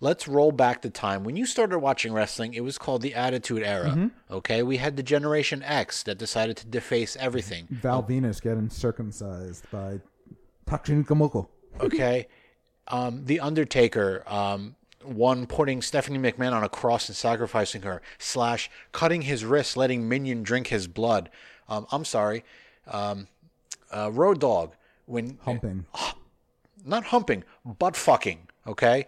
let's roll back the time when you started watching wrestling. It was called the Attitude Era. Okay, we had the Generation X that decided to deface everything. Val Venis getting circumcised by Taka Michinoku. Okay, um, the Undertaker. Um, one putting Stephanie McMahon on a cross and sacrificing her, slash cutting his wrist, letting Minion drink his blood. Um, I'm sorry, um, uh, Road Dog when Humping. not humping, butt fucking. Okay,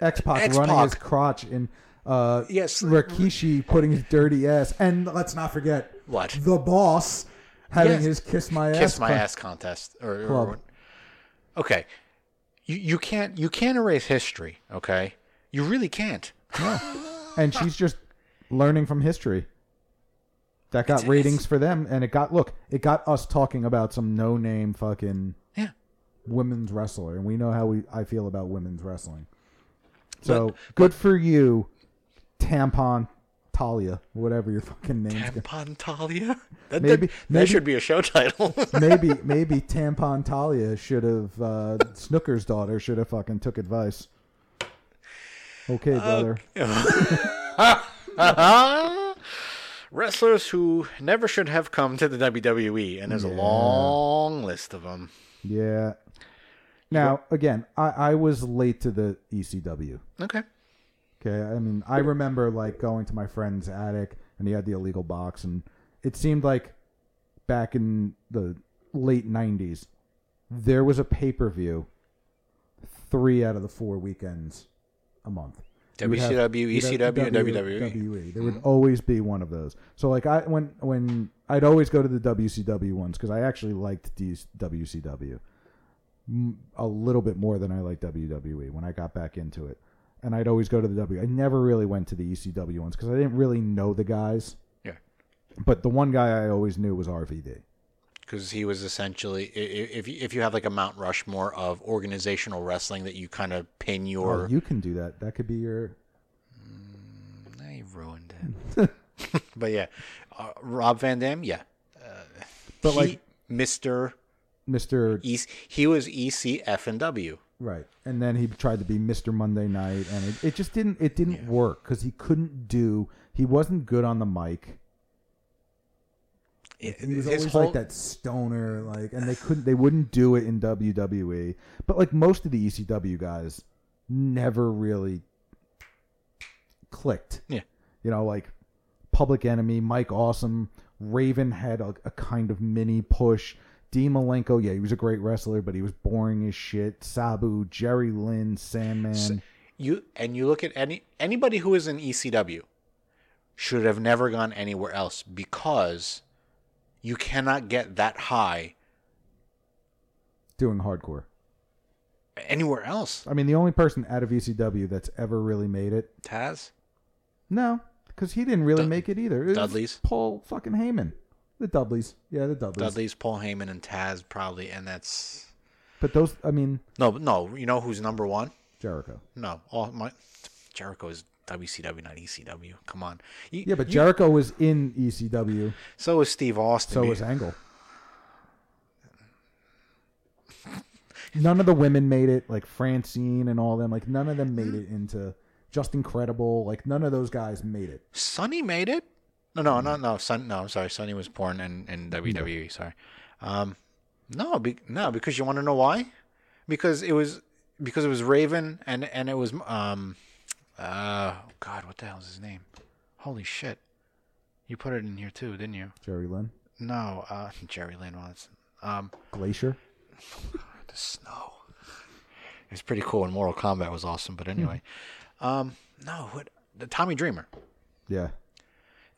X Pac running his crotch in uh Yes. Rikishi putting his dirty ass. And let's not forget What? The boss having Yes. his kiss my ass. kiss my club. ass contest. Or, or- okay, you you can't you can't erase history. Okay, you really can't. and she's just learning from history. That got It's- ratings it's- for them, and it got look, it got us talking about some no name fucking Yeah. women's wrestler, and we know how we I feel about women's wrestling. So good for you, tampon Talia, whatever your fucking gonna- Tampon Talia. That, Maybe- that, maybe- that should be a show title. maybe maybe tampon Talia should have uh, Snooker's daughter should have fucking took advice. Okay, brother. Wrestlers who never should have come to the WWE, and there's a long list of them. Yeah. Now again, I, I was late to the ECW. Okay. Okay, I mean, I remember like going to my friend's attic, and he had the illegal box, and it seemed like back in the late '90s, there was a pay per view three out of the four weekends a month. WCW, have ECW, and WWE. WWE. There would mm-hmm. always be one of those. So like I when when I'd always go to the WCW ones because I actually liked these WCW a little bit more than I like WWE when I got back into it. And I'd always go to the W. I never really went to the ECW ones because I didn't really know the guys. Yeah. But the one guy I always knew was RVD. because he was essentially i- i- if you, if you have like a Mount Rushmore of organizational wrestling that you kind of pin your Oh, you can do that. That could be your. Now you ruined it. but yeah, uh, Rob Van Dam, yeah, But he, like Mister Mr. E, he was ECF and W. Right, and then he tried to be Mr. Monday Night, and it, it just didn't it didn't work because he couldn't do he wasn't good on the mic. He was always whole like that stoner, like, and they couldn't they wouldn't do it in WWE. But like most of the ECW guys, never really clicked. yeah. You know, like Public Enemy, Mike Awesome, Raven had a, a kind of mini push. Dean Malenko, yeah, he was a great wrestler, but he was boring as shit. Sabu, Jerry Lynn, Sandman. You and you look at any anybody who is in ECW should have never gone anywhere else because you cannot get that high doing hardcore. anywhere else. I mean, the only person out of ECW that's ever really made it, Taz, no, because he didn't really Dud- make it either. It Dudleys? Paul fucking Heyman, the Dudleys, yeah, the Dudleys. Dudley's Paul Heyman and Taz probably, and that's But those, I mean, no, no. You know who's number one? Jericho. No, all my Jericho is WCW, not ECW. Come on. You- Yeah, but you- Jericho was in ECW. so was Steve Austin. So was Angle. None of the women made it, like Francine and all them. Like none of them made it into just incredible. Like none of those guys made it. Sonny made it. No, no, no, no. Son, no. Sorry, Sonny was born in, in WWE. Sorry. Um, no, be, no, because you want to know why? Because it was because it was Raven and and it was um, uh, God, what the hell is his name? Holy shit! You put it in here too, didn't you? Jerry Lynn, No, uh, Jerry Lynn was. Um, Glacier. the snow. It was pretty cool, and Mortal Kombat was awesome. But anyway, um, no, what the Tommy Dreamer. Yeah,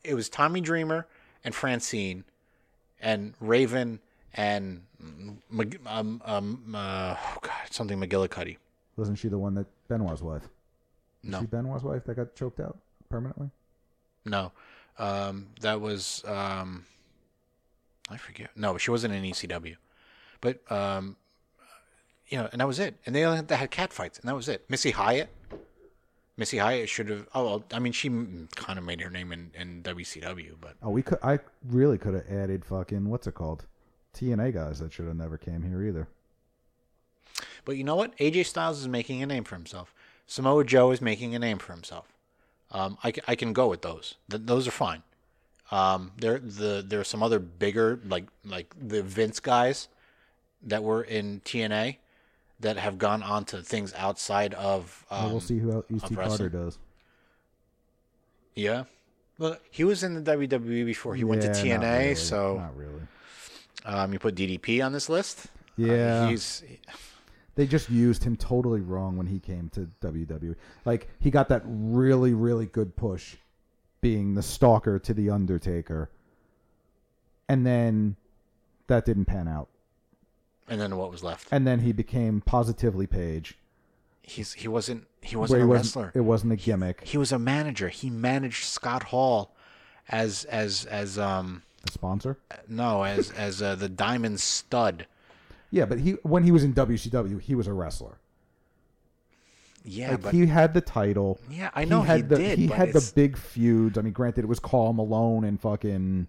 it was Tommy Dreamer and Francine and Raven and um, um, uh, oh God, something McGillicutty. wasn't she the one that Benoit's wife? No. See Benoit's wife that got choked out permanently. No, um, that was um, I forget. No, she wasn't in ECW, but um, you know, and that was it. And they only they had cat fights, and that was it. Missy Hyatt, Missy Hyatt should have. Oh, well, I mean, she kind of made her name in, in WCW, but Oh, we could. I really could have added fucking what's it called? TNA guys that should have never came here either. but you know what? AJ Styles is making a name for himself. Samoa Joe is making a name for himself. Um, I, I can go with those. Th- those are fine. Um, there the there are some other bigger like like the Vince guys that were in TNA that have gone on to things outside of. Um, Well, we'll see who of Carter does. Yeah. Well, he was in the WWE before he went to Yeah, not TNA, really, so not really. um, you put DDP on this list. Uh, Yeah. he's They just used him totally wrong when he came to WWE. Like he got that really, really good push, being the stalker to the Undertaker, and then that didn't pan out. And then what was left? And then he became positively Page, He's he wasn't he wasn't he a wasn't, wrestler. it wasn't a gimmick. he was a manager. He managed Scott Hall as as as um A sponsor. no as as uh, the Diamond Stud. Yeah, but he when he was in WCW, he was a wrestler. Yeah, Like but he had the title. Yeah, I know he had the, did, He had the big feuds. I mean, granted, it was Karl Malone and fucking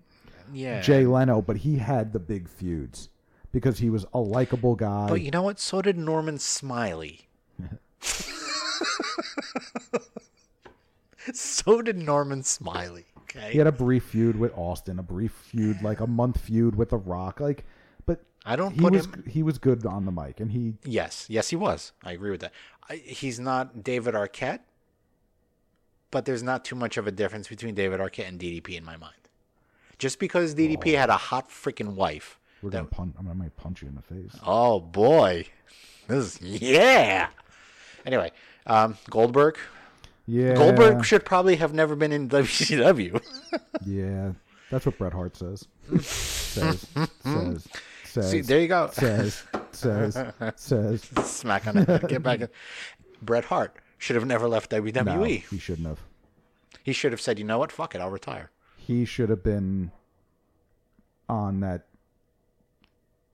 yeah. Jay Leno, but he had the big feuds because he was a likable guy. But you know what? So did Norman Smiley. so did Norman Smiley. Okay. he had a brief feud with Austin, a brief feud, like a month feud with The Rock. Like, but I don't he put was him- he was good on the mic, and he Yes, yes, he was. I agree with that. I, he's not David Arquette, but there's not too much of a difference between David Arquette and DDP in my mind. Just because DDP had a hot freaking wife. We're gonna punch. I, mean, I might punch you in the face. oh boy, this is yeah. Anyway, um, Goldberg. Yeah, Goldberg should probably have never been in WCW. Yeah, that's what Bret Hart says. says says says. See, there you go. Says says says. Smack on the head. Get back. in. Bret Hart should have never left WWE. No, he shouldn't have. He should have said, "You know what? Fuck it. I'll retire." He should have been on that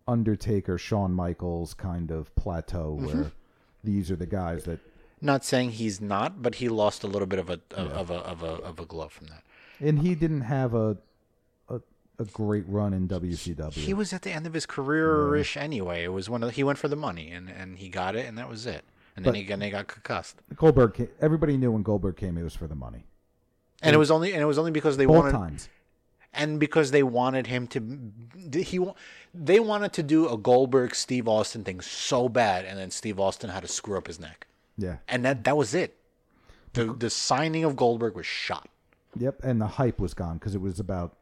Undertaker, Shawn Michaels kind of plateau Mm-hmm. where these are the guys that, Not saying he's not, but he lost a little bit of a of a of a of a glove from that. and he didn't have a a, a great run in WCW. He was at the end of his career-ish anyway. It was one of he went for the money and, and he got it and that was it. And then But- he again he got concussed. Goldberg. Came, everybody knew when Goldberg came, it was for the money. And it was only and it was only because they Both wanted times. And because they wanted him to he they wanted to do a Goldberg Steve Austin thing so bad and then Steve Austin had to screw up his neck. Yeah. And that that was it. The the signing of Goldberg was shot. Yep. And the hype was gone because it was about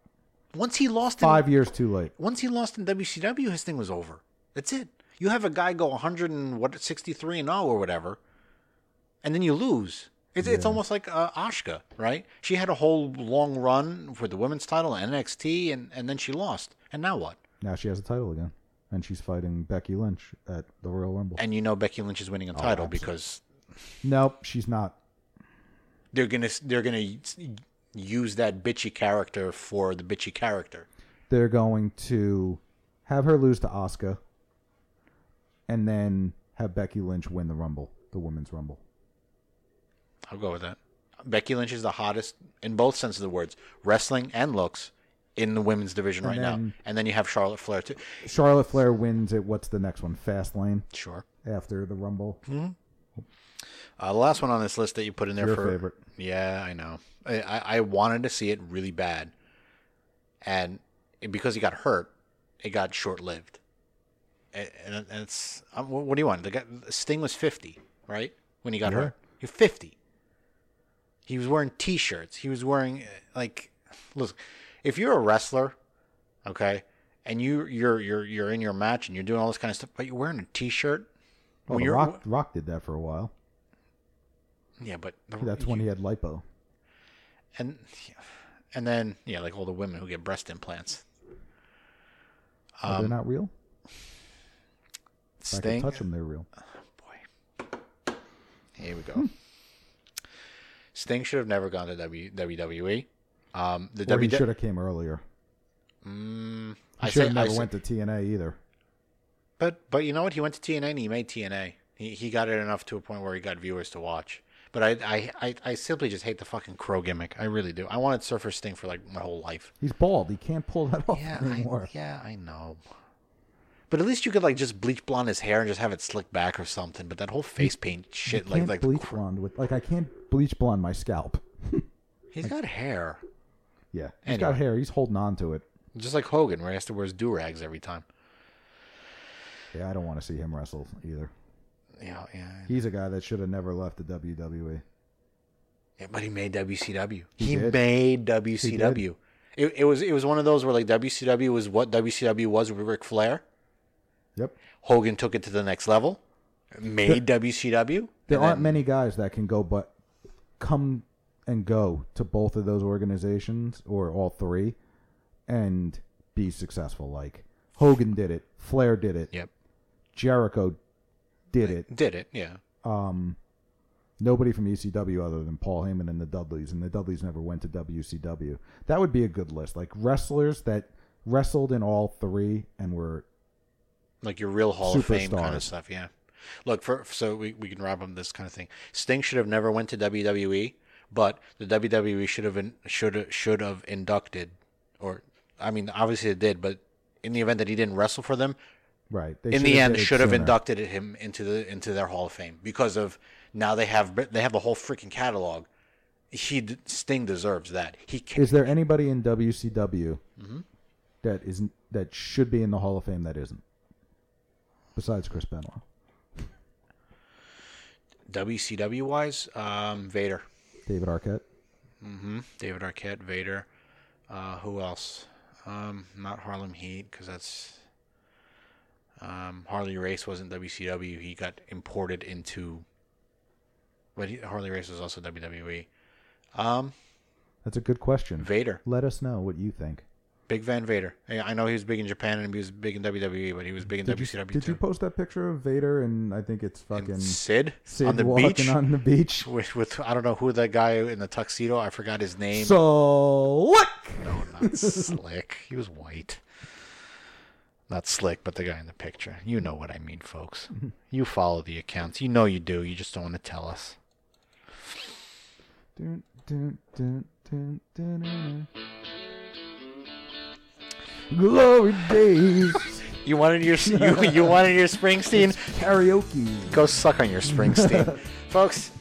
Once he lost in, five years too late. once he lost in WCW, his thing was over. That's it. You have a guy go 100 and what 63 and 0 or whatever, and then you lose. It's it's almost like uh, Asuka, right? She had a whole long run for the women's title and NXT, and and then she lost. And now what? Now she has a title again, and she's fighting Becky Lynch at the Royal Rumble. And you know Becky Lynch is winning a title because nope, she's not. they're gonna they're gonna use that bitchy character for the bitchy character. They're going to have her lose to Asuka, and then have Becky Lynch win the Rumble, the Women's Rumble. I'll go with that. Becky Lynch is the hottest in both senses of the words, wrestling and looks, in the women's division right now. And then you have Charlotte Flair too. Charlotte Flair wins at what's the next one? Fastlane Sure. after the Rumble. Uh, the last one on this list that you put in there Your for favorite. Yeah, I know. I, I, I wanted to see it really bad, and it- because he got hurt, it got short lived. And, and it's um, what, what do you want? The guy, Sting was fifty, right, when he got Yeah. hurt. You're fifty. He was wearing T-shirts. He was wearing uh, like, look, if you're a wrestler, okay, and you you're you're you're in your match and you're doing all this kind of stuff, but you're wearing a T-shirt. Well, when Rock, Rock did that for a while. yeah, but the, That's when he had lipo. and and then yeah, like all the women who get breast implants. Are Um, they not real? If I Sting, can touch them, they're real. boy. Here we go. Sting should have never gone to w, WWE. Um, the Or WWE. should have came earlier. Mm, I should have never I say- went to TNA either. But but you know what? He went to TNA and he made TNA. He he got it enough to a point where he got viewers to watch. But I I, I, I simply just hate the fucking crow gimmick. I really do. I wanted Surfer Sting for like my whole life. He's bald. He can't pull that off Yeah, I, anymore. yeah, I know. But at least you could like just bleach blonde his hair and just have it slicked back or something. But that whole face paint shit, I like can't like bleach blonde with like I can't bleach blonde my scalp. he's got hair, Yeah, he's got Anyway. hair. He's holding on to it. just like Hogan, where he has to wear his do rags every time. Yeah, I don't want to see him wrestle either. Yeah, yeah. He's a guy that should have never left the. WWE. Yeah, but he made WCW. He He, did. made WCW. It, it was it was one of those where like WCW was what WCW was with Ric Flair. Yep. Hogan took it to the next level, made WCW. There aren't then- many guys that can go but come and go to both of those organizations or all three and be successful. Like Hogan did it, Flair did it, Yep, Jericho did it. did it. Yeah, Um, Nobody from ECW other than Paul Heyman and the Dudleys, and the Dudleys never went to WCW. That would be a good list. Like wrestlers that wrestled in all three and were like your real Hall of Fame kind of stuff. Yeah. Look for so we, we can wrap up this kind of thing. Sting should have never went to WWE, but the WWE should have in, should have, should have inducted, or I mean, obviously it did, but in the event that he didn't wrestle for them, right. They in the end should have sooner. inducted him into the into their Hall of Fame because of now they have they have the whole freaking catalog. He Sting deserves that. He can, Is there anybody in WCW Mm-hmm. that isn't that should be in the Hall of Fame that isn't? Besides Chris Benoit, WCW wise, um, Vader, David Arquette. Mm-hmm. David Arquette, Vader. Uh, who else? Um, not Harlem Heat because that's um, Harley Race wasn't WCW. He got imported into, but he, Harley Race was also WWE. Um, That's a good question. Vader. Let us know what you think. Big Van Vader. I know he was big in Japan and he was big in WWE, but he was big in Did, you, did too. you post that picture of Vader and I think it's fucking And Sid, Sid on the walking beach on the beach? with, with I don't know who that guy in the tuxedo. I forgot his name. So what? no, not slick. He was white. Not slick, but the guy in the picture. You know what I mean, folks. You follow the accounts. You know you do. You just don't want to tell us. Dun, dun, dun, Glory days. You wanted your you, you wanted your Springsteen. Karaoke. Go suck on your Springsteen, folks.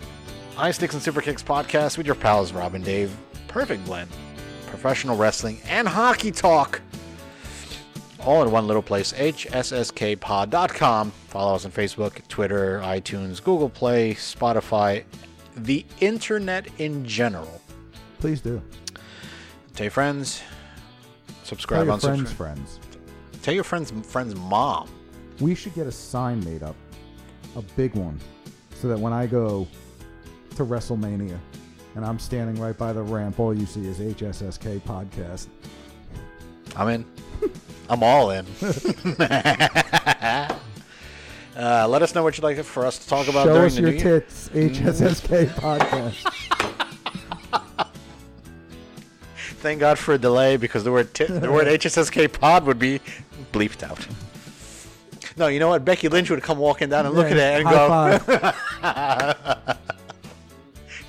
High Sticks and Super Kicks podcast with your pals Rob and Dave. Perfect blend. Professional wrestling and hockey talk. All in one little place. HSSKpod.com. Follow us on Facebook, Twitter, iTunes, Google Play, Spotify, the internet in general. Please do. Tell your friends. Tell Subscribe your on friends' subscribe. friends. Tell your friends friend's mom. We should get a sign made up, a big one, so that when I go to WrestleMania and I'm standing right by the ramp, all you see is HSSK podcast. I'm in. I'm all in. uh, let us know what you'd like for us to talk about Show during us the your new year. tits, HSSK podcast. Thank God for a delay because the word tit, the word HSSK pod would be bleeped out. No, you know what? Becky Lynch would come walking down and look at it and go.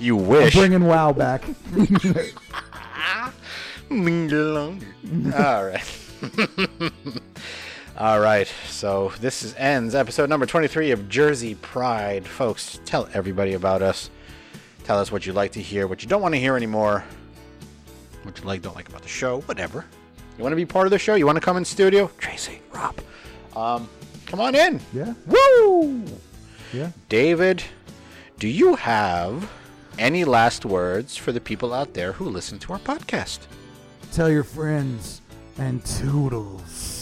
"You wish." Bringing WoW back. All right. All right. So this is ends episode number 23 of Jersey Pride. Folks, tell everybody about us. Tell us what you'd like to hear, what you don't want to hear anymore. What you like, don't like about the show, whatever. You want to be part of the show? You want to come in studio? Tracy, Rob. Um, come on in. yeah, Woo! yeah. David, do you have any last words for the people out there who listen to our podcast? Tell your friends and toodles.